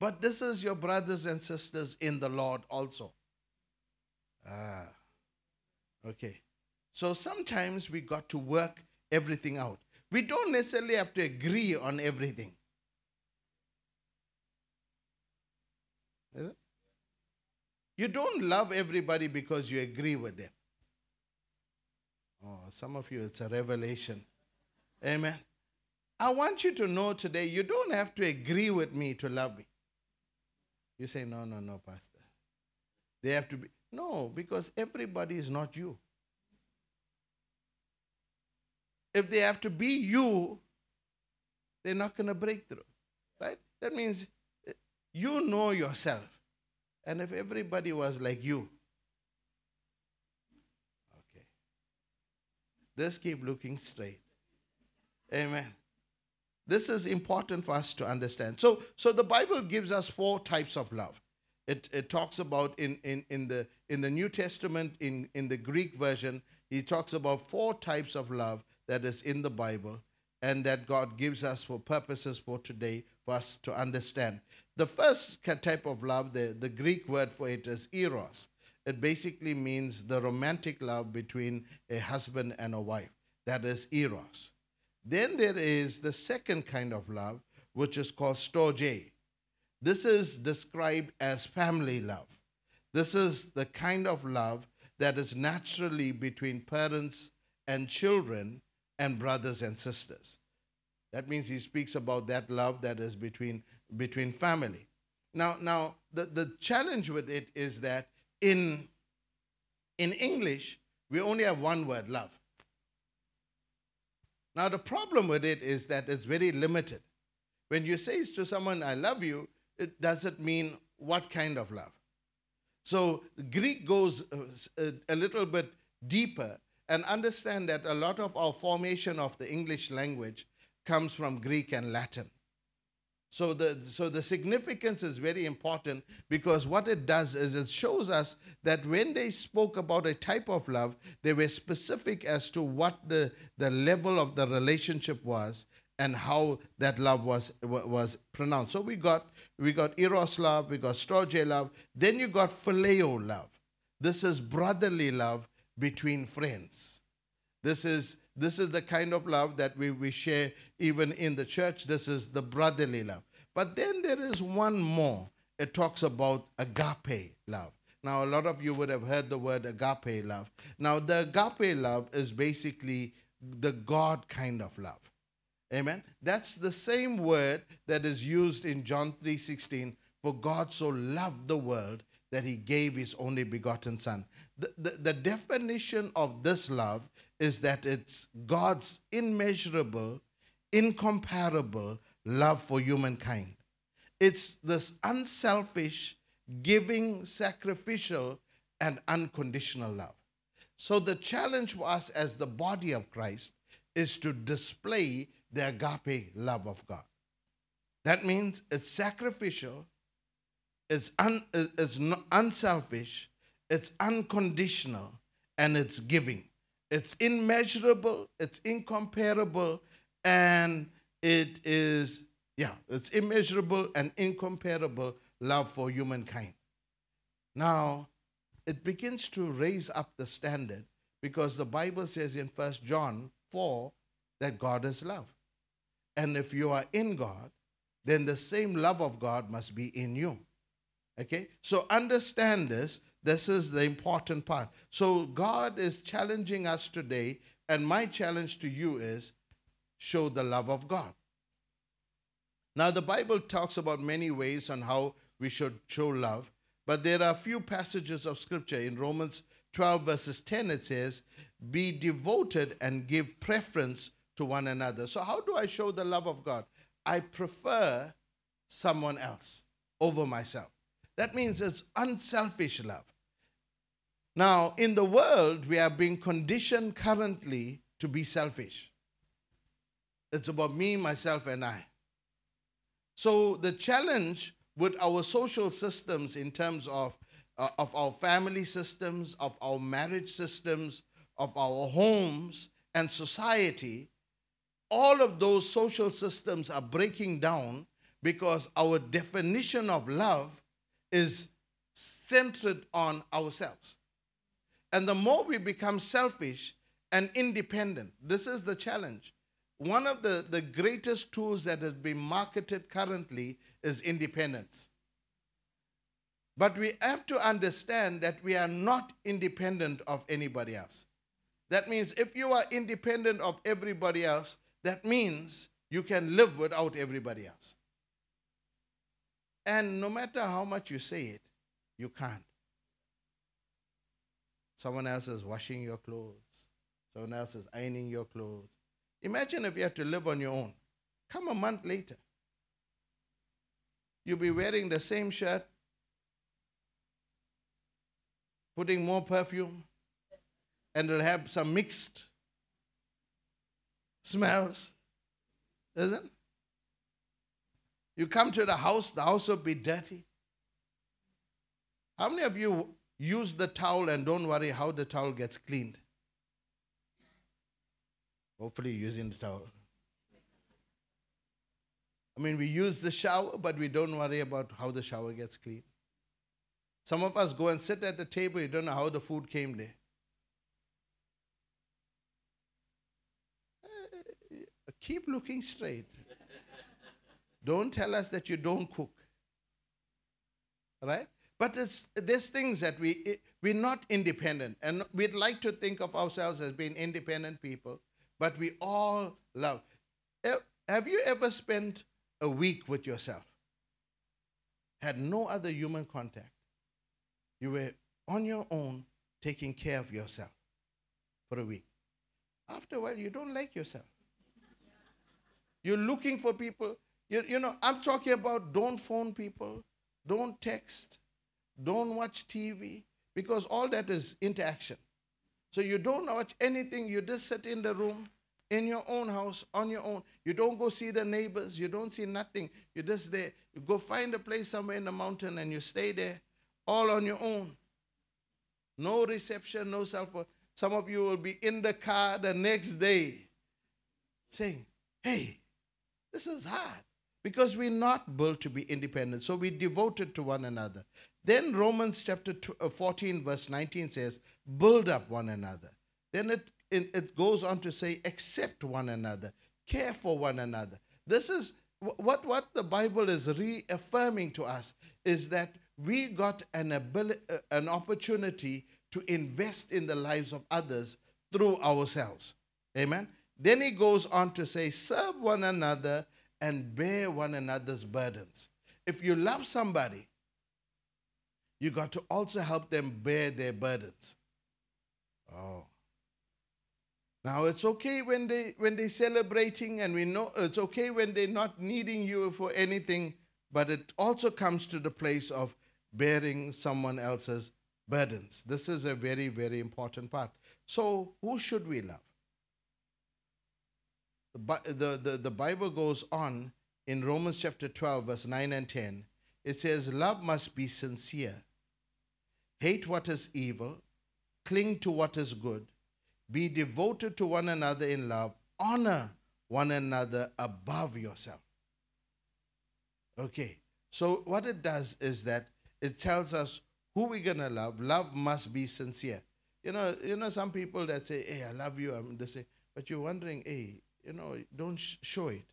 But this is your brothers and sisters in the Lord also. Ah, okay. So sometimes we got to work everything out. We don't necessarily have to agree on everything. You don't love everybody because you agree with them. Oh, some of you, it's a revelation. Amen. I want you to know today, you don't have to agree with me to love me. You say, no, no, no, Pastor. They have to be. No, because everybody is not you. If they have to be you, they're not going to break through. Right? That means you know yourself. And if everybody was like you, okay. Just keep looking straight. Amen. This is important for us to understand. So, so the Bible gives us four types of love. It, it talks about in, in, in, the, in the New Testament, in, in the Greek version, he talks about four types of love that is in the Bible and that God gives us for purposes for today for us to understand. The first type of love, the, the Greek word for it is eros. It basically means the romantic love between a husband and a wife. That is eros. Then there is the second kind of love, which is called storge. This is described as family love. This is the kind of love that is naturally between parents and children and brothers and sisters. That means he speaks about that love that is between, between family. Now, now the, the challenge with it is that in, in English, we only have one word, love. Now, the problem with it is that it's very limited. When you say to someone, I love you, it doesn't mean what kind of love. So, Greek goes uh, a, a little bit deeper and understand that a lot of our formation of the English language comes from Greek and Latin. So the so the significance is very important because what it does is it shows us that when they spoke about a type of love, they were specific as to what the the level of the relationship was and how that love was was pronounced. So we got we got eros love, we got storge love, then you got phileo love. This is brotherly love between friends. This is this is the kind of love that we, we share even in the church. This is the brotherly love. But then there is one more. It talks about agape love. Now, a lot of you would have heard the word agape love. Now, the agape love is basically the God kind of love. Amen. That's the same word that is used in John 3:16 for God so loved the world that he gave his only begotten son. The, the, definition of this love is that it's God's immeasurable, incomparable love for humankind. It's this unselfish, giving, sacrificial, and unconditional love. So the challenge for us as the body of Christ is to display the agape love of God. That means it's sacrificial, it's, un, it's unselfish, it's unconditional, and it's giving. It's immeasurable, it's incomparable, and it is, yeah, it's immeasurable and incomparable love for humankind. Now, it begins to raise up the standard because the Bible says in 1 John 4 that God is love. And if you are in God, then the same love of God must be in you. Okay? So understand this. This is the important part. So God is challenging us today, and my challenge to you is show the love of God. Now, the Bible talks about many ways on how we should show love, but there are a few passages of scripture. In Romans 12, verses 10, it says, Be devoted and give preference to one another. So, how do I show the love of God? I prefer someone else over myself. That means it's unselfish love. Now, in the world, we are being conditioned currently to be selfish. It's about me, myself, and I. So the challenge with our social systems in terms of uh, of our family systems, of our marriage systems, of our homes and society, all of those social systems are breaking down because our definition of love is centered on ourselves. And the more we become selfish and independent, this is the challenge. One of the, the greatest tools that has been marketed currently is independence. But we have to understand that we are not independent of anybody else. That means if you are independent of everybody else, that means you can live without everybody else. And no matter how much you say it, you can't. Someone else is washing your clothes, someone else is ironing your clothes. Imagine if you had to live on your own. Come a month later. You'll be wearing the same shirt, putting more perfume, and it'll have some mixed smells, isn't it? You come to the house, the house will be dirty. How many of you use the towel and don't worry how the towel gets cleaned? Hopefully, using the towel. I mean, we use the shower, but we don't worry about how the shower gets cleaned. Some of us go and sit at the table, you don't know how the food came there. Uh, Keep looking straight. Don't tell us that you don't cook. Right? But there's things that we, we're not independent. And we'd like to think of ourselves as being independent people, but we all love. Eh, Have you ever spent a week with yourself? had no other human contact. You were on your own taking care of yourself for a week. After a while, you don't like yourself. You're looking for people. You, you know, I'm talking about don't phone people, don't text, don't watch TV, because all that is interaction. So you don't watch anything, you just sit in the room, in your own house, on your own. You don't go see the neighbors, you don't see nothing. You're just there. You go find a place somewhere in the mountain and you stay there all on your own. No reception, no cell phone. Some of you will be in the car the next day saying, Hey, this is hard because we're not built to be independent. So we're devoted to one another. Then Romans chapter uh, 14, verse 19 says, Build up one another. Then it, it, it goes on to say, Accept one another, care for one another. This is what, what the Bible is reaffirming to us is that we got an, ability, uh, an opportunity to invest in the lives of others through ourselves. Amen. Then he goes on to say, serve one another and bear one another's burdens. If you love somebody, you got to also help them bear their burdens. Oh. Now it's okay when they when they're celebrating and we know it's okay when they're not needing you for anything, but it also comes to the place of bearing someone else's burdens. This is a very, very important part. So who should we love? The, the, the, Bible goes on in Romans chapter 12, verse 9 and 10. It says, Love must be sincere. Hate what is evil. Cling to what is good. Be devoted to one another in love. Honor one another above yourself. Okay, so what it does is that it tells us who we're gonna love. Love must be sincere. You know, you know some people that say, "Hey, I love you," um, they say, but you're wondering, "Hey, you know, don't sh- show it.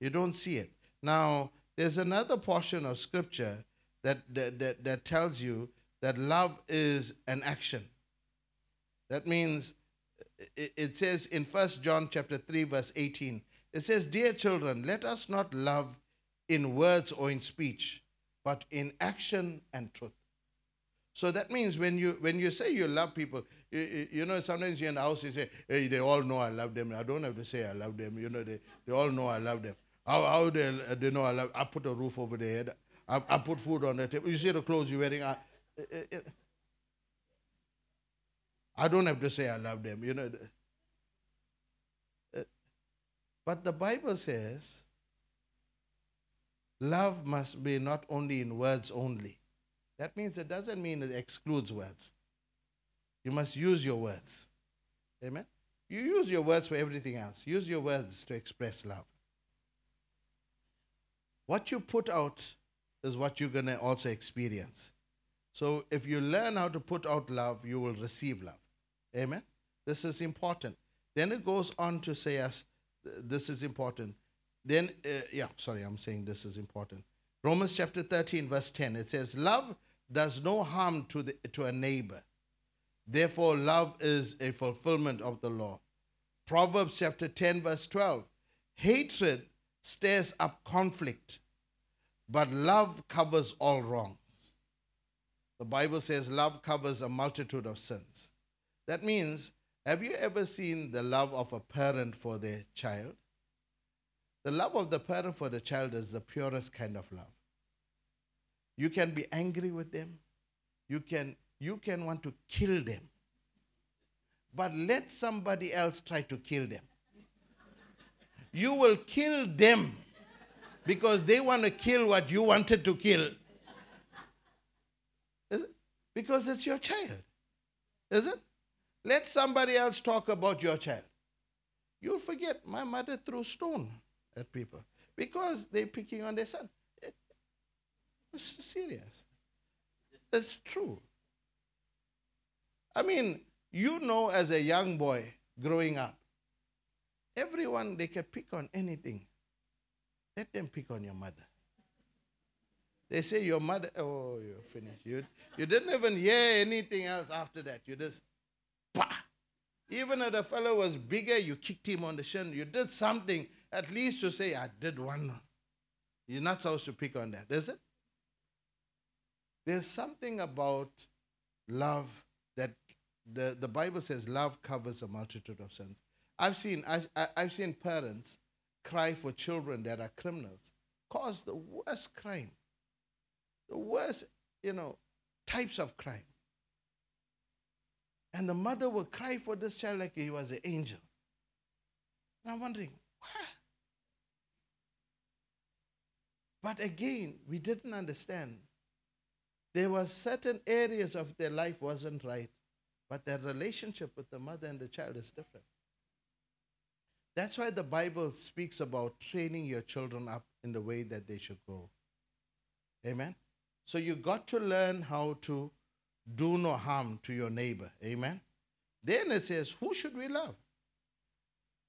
You don't see it." Now, there's another portion of scripture that that, that, that tells you that love is an action. That means it, it says in First John chapter 3 verse 18 it says dear children let us not love in words or in speech but in action and truth so that means when you when you say you love people you, know sometimes you're in the house you say hey they all know I love them I don't have to say I love them you know they, they all know I love them how, how they, uh, they know I love I put a roof over their head I, I put food on the table you see the clothes you're wearing I, it- it- I don't have to say I love them, you know. Uh, But the Bible says love must be not only in words only. That means it doesn't mean it excludes words. You must use your words. Amen? You use your words for everything else. Use your words to express love. What you put out is what you're going to also experience. So if you learn how to put out love, you will receive love. Amen. This is important. Then it goes on to say us this is important. Then uh, yeah, sorry, I'm saying this is important. Romans chapter 13 verse 10 it says love does no harm to the to a neighbor. Therefore love is a fulfillment of the law. Proverbs chapter 10 verse 12 hatred stirs up conflict, but love covers all wrongs. The Bible says love covers a multitude of sins. That means, have you ever seen the love of a parent for their child? The love of the parent for the child is the purest kind of love. You can be angry with them. You can, you can want to kill them. But let somebody else try to kill them. You will kill them because they want to kill what you wanted to kill. It? Because it's your child. Is it? Let somebody else talk about your child. You'll forget my mother threw stone at people because they're picking on their son. It's serious. It's true. I mean, you know, as a young boy growing up, everyone they can pick on anything. Let them pick on your mother. They say your mother, oh, you're finished. You, you didn't even hear anything else after that. You just, bah. Even if the fellow was bigger, you kicked him on the shin. You did something, at least to say, I did one. You're not supposed to pick on that, is it? There's something about love the, the Bible says love covers a multitude of sins. I've seen, I, I've seen parents cry for children that are criminals, cause the worst crime, the worst, you know, types of crime. And the mother will cry for this child like he was an angel. And I'm wondering, why? But again, we didn't understand. There were certain areas of their life wasn't right, but their relationship with the mother and the child is different. That's why the Bible speaks about training your children up in the way that they should go. Amen. So you got to learn how to do no harm to your neighbor. Amen. Then it says, who should we love?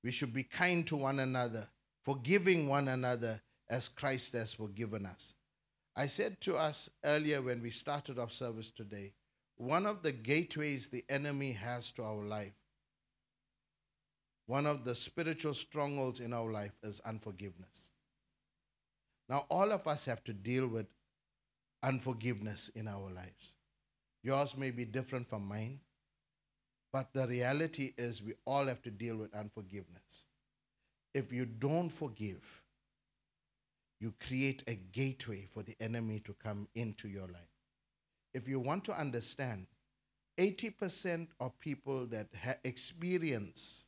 We should be kind to one another, forgiving one another as Christ has forgiven us. I said to us earlier when we started our service today, one of the gateways the enemy has to our life, one of the spiritual strongholds in our life is unforgiveness. Now, all of us have to deal with unforgiveness in our lives. Yours may be different from mine, but the reality is we all have to deal with unforgiveness. If you don't forgive, you create a gateway for the enemy to come into your life. If you want to understand, 80% of people that ha- experience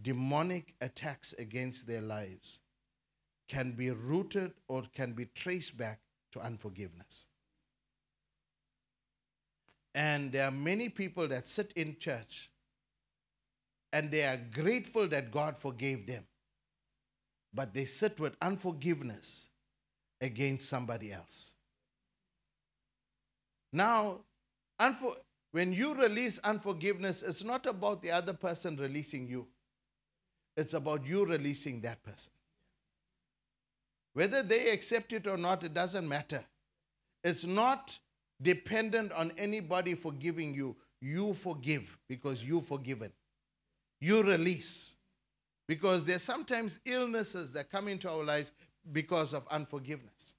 demonic attacks against their lives can be rooted or can be traced back to unforgiveness. And there are many people that sit in church and they are grateful that God forgave them. But they sit with unforgiveness against somebody else. Now, when you release unforgiveness, it's not about the other person releasing you, it's about you releasing that person. Whether they accept it or not, it doesn't matter. It's not dependent on anybody forgiving you. You forgive because you've forgiven. You release. Because there's sometimes illnesses that come into our lives because of unforgiveness.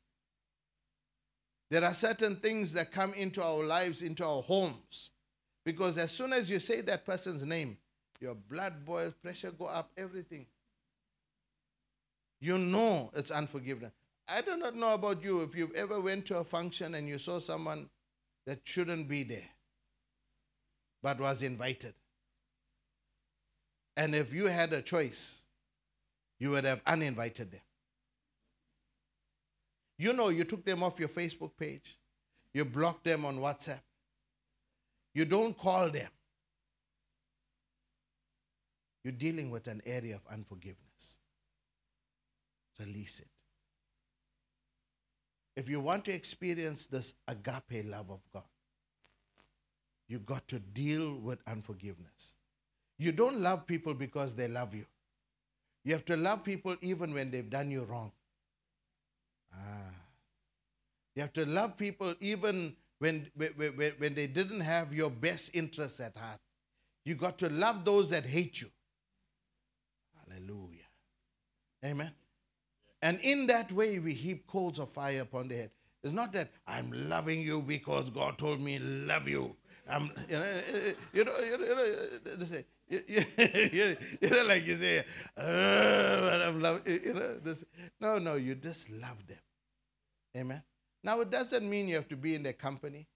There are certain things that come into our lives, into our homes. Because as soon as you say that person's name, your blood boils, pressure go up, everything. You know it's unforgiveness. I do not know about you if you've ever went to a function and you saw someone that shouldn't be there but was invited. And if you had a choice, you would have uninvited them. You know, you took them off your Facebook page, you blocked them on WhatsApp, you don't call them. You're dealing with an area of unforgiveness. Release it. If you want to experience this agape love of God, you've got to deal with unforgiveness. You don't love people because they love you. You have to love people even when they've done you wrong. Ah. You have to love people even when, when, when, they didn't have your best interests at heart. You got to love those that hate you. Hallelujah. Amen. And in that way, we heap coals of fire upon the head. It's not that I'm loving you because God told me love you. I'm, you know, you know, you know, you know you, *laughs* you, you know, like you say, oh, love, you know, this. no, no, you just love them. Amen. Now it doesn't mean you have to be in their company.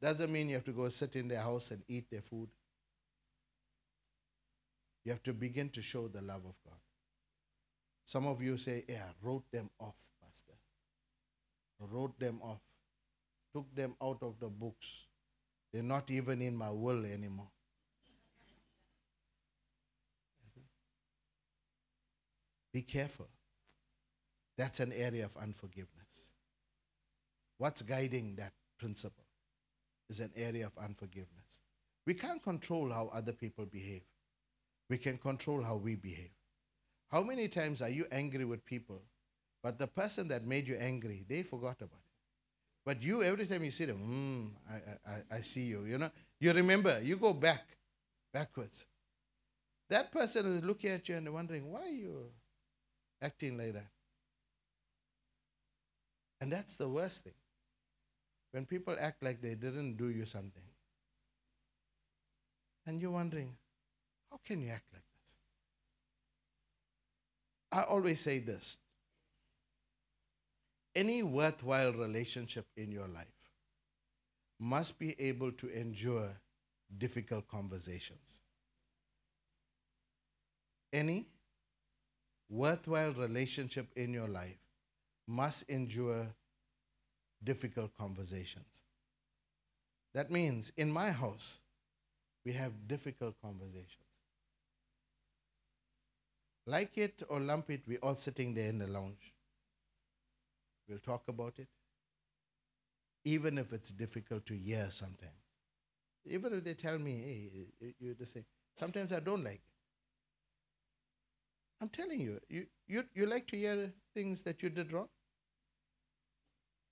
Doesn't mean you have to go sit in their house and eat their food. You have to begin to show the love of God. Some of you say, yeah, wrote them off, Pastor. Wrote them off. Took them out of the books. They're not even in my will anymore. Be careful. That's an area of unforgiveness. What's guiding that principle is an area of unforgiveness. We can't control how other people behave. We can control how we behave. How many times are you angry with people, but the person that made you angry, they forgot about it? But you, every time you see them, hmm, I, I, I see you, you know, you remember, you go back, backwards. That person is looking at you and wondering, why you acting like that? And that's the worst thing. when people act like they didn't do you something, and you're wondering, how can you act like this? I always say this any worthwhile relationship in your life must be able to endure difficult conversations. Any worthwhile relationship in your life must endure difficult conversations. That means in my house, we have difficult conversations. Like it or lump it, we're all sitting there in the lounge. We'll talk about it, even if it's difficult to hear sometimes. Even if they tell me, hey, you're the same. Sometimes I don't like it. I'm telling you, you, you, you like to hear things that you did wrong?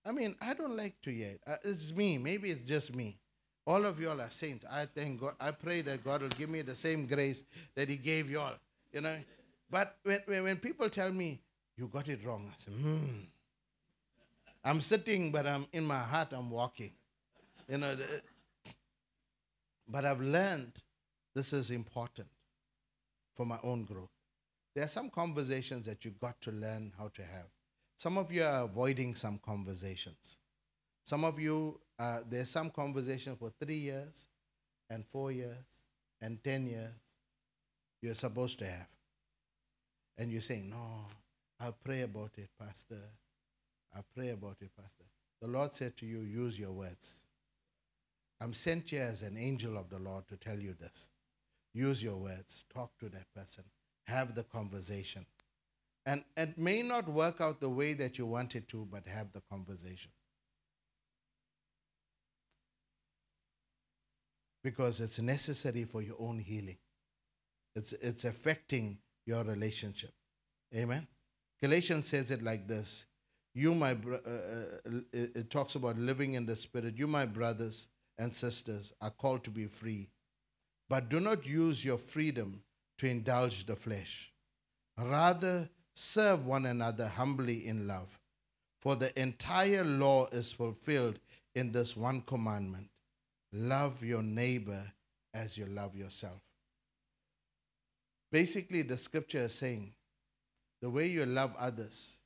I mean, I don't like to hear it. Uh, it's me. Maybe it's just me. All of y'all are saints. I thank God. I pray that God will give me the same grace that He gave y'all. You know. But when, when, when people tell me you got it wrong, I say, hmm. I'm sitting, but I'm in my heart. I'm walking. You know. The, but I've learned this is important for my own growth. There are some conversations that you got to learn how to have. Some of you are avoiding some conversations. Some of you, uh, there's some conversation for three years and four years and 10 years you're supposed to have. And you're saying, No, I'll pray about it, Pastor. I'll pray about it, Pastor. The Lord said to you, Use your words. I'm sent here as an angel of the Lord to tell you this. Use your words. Talk to that person. Have the conversation. And it may not work out the way that you want it to, but have the conversation. Because it's necessary for your own healing. It's, it's affecting your relationship. Amen. Galatians says it like this You, my bro- uh, uh, it it talks about living in the Spirit. You, my brothers and sisters, are called to be free. But do not use your freedom to indulge the flesh. Rather, serve one another humbly in love. For the entire law is fulfilled in this one commandment love your neighbor as you love yourself. Basically, the scripture is saying the way you love others.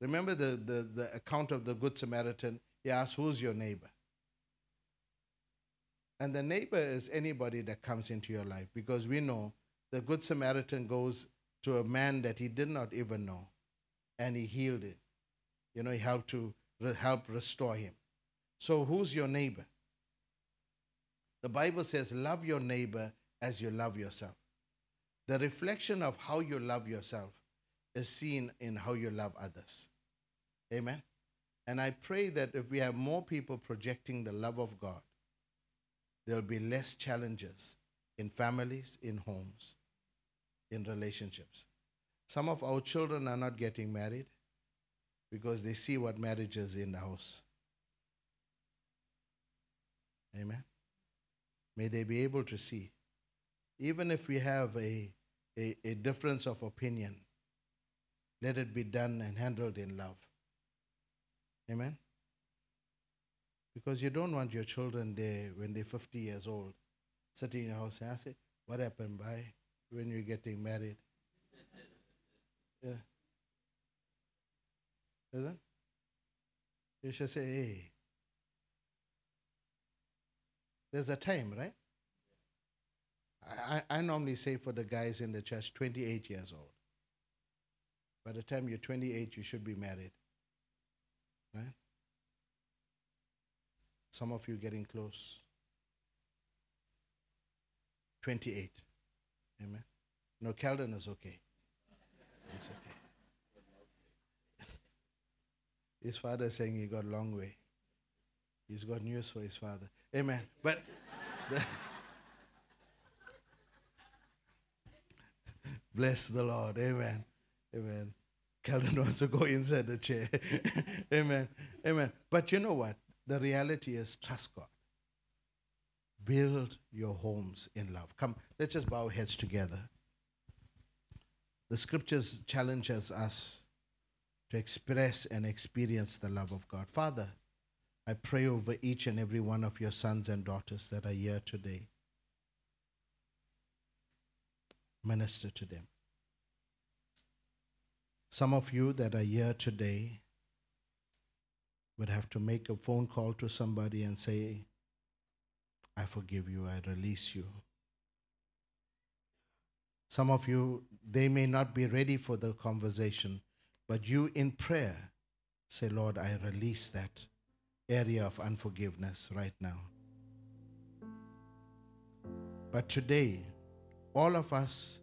Remember the, the, the account of the Good Samaritan? He asked, Who's your neighbor? And the neighbor is anybody that comes into your life because we know the Good Samaritan goes to a man that he did not even know and he healed it. You know, he helped to re- help restore him. So, who's your neighbor? The Bible says, Love your neighbor as you love yourself. The reflection of how you love yourself is seen in how you love others. Amen. And I pray that if we have more people projecting the love of God, there'll be less challenges in families, in homes, in relationships. Some of our children are not getting married because they see what marriage is in the house. Amen. May they be able to see. Even if we have a, a, a difference of opinion, let it be done and handled in love. Amen. Because you don't want your children there when they're 50 years old, sitting in your house and I say, What happened, by when you're getting married? Yeah. Isn't? You should say, Hey, there's a time, right? I, I normally say for the guys in the church, 28 years old. By the time you're 28, you should be married. Right? Some of you getting close. 28. Amen. No, Calden is okay. It's okay. His father is saying he got a long way. He's got news for his father. Amen. But the- *laughs* bless the Lord. Amen. Amen. Calvin *laughs* wants to go inside the chair. *laughs* Amen. Amen. But you know what? The reality is trust God. Build your homes in love. Come, let's just bow our heads together. The scriptures challenges us to express and experience the love of God. Father, I pray over each and every one of your sons and daughters that are here today. Minister to them. Some of you that are here today would have to make a phone call to somebody and say, I forgive you, I release you. Some of you, they may not be ready for the conversation, but you in prayer say, Lord, I release that area of unforgiveness right now. But today, all of us,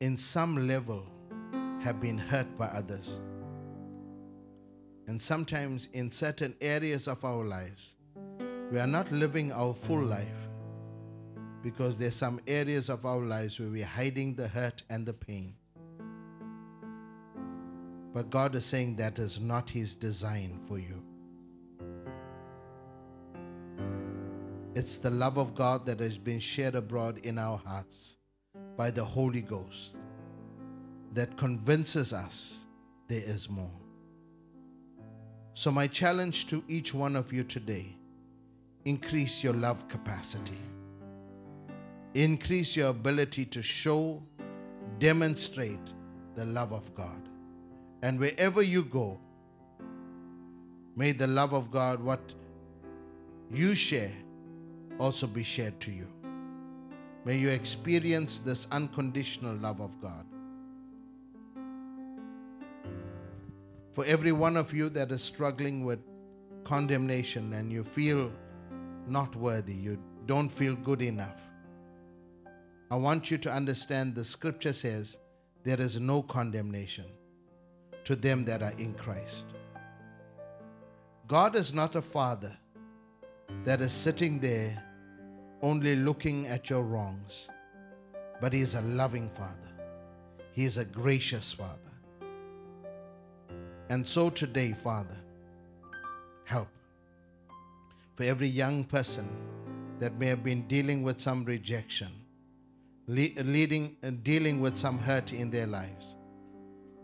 in some level, have been hurt by others. And sometimes, in certain areas of our lives, we are not living our full life because there's some areas of our lives where we're hiding the hurt and the pain. But God is saying that is not His design for you. It's the love of God that has been shared abroad in our hearts by the Holy Ghost that convinces us there is more. So, my challenge to each one of you today increase your love capacity, increase your ability to show, demonstrate the love of God. And wherever you go, may the love of God, what you share, also be shared to you. May you experience this unconditional love of God. For every one of you that is struggling with condemnation and you feel not worthy, you don't feel good enough, I want you to understand the scripture says there is no condemnation to them that are in Christ. God is not a father that is sitting there only looking at your wrongs, but He is a loving Father. He is a gracious Father. And so today, Father, help for every young person that may have been dealing with some rejection, leading, uh, dealing with some hurt in their lives.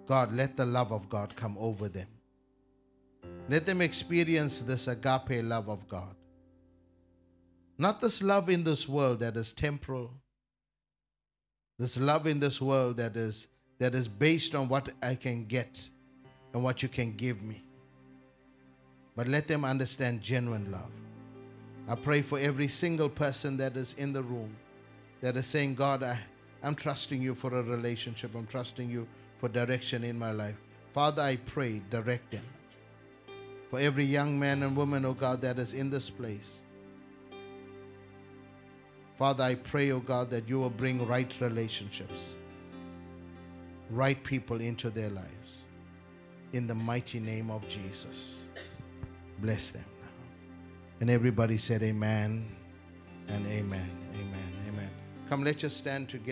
God, let the love of God come over them. Let them experience this agape love of God. Not this love in this world that is temporal, this love in this world that is that is based on what I can get and what you can give me. But let them understand genuine love. I pray for every single person that is in the room that is saying, God, I, I'm trusting you for a relationship. I'm trusting you for direction in my life. Father, I pray, direct them. For every young man and woman, oh God, that is in this place. Father, I pray, oh God, that you will bring right relationships, right people into their lives. In the mighty name of Jesus. Bless them. And everybody said, Amen and Amen. Amen. Amen. Come, let's just stand together.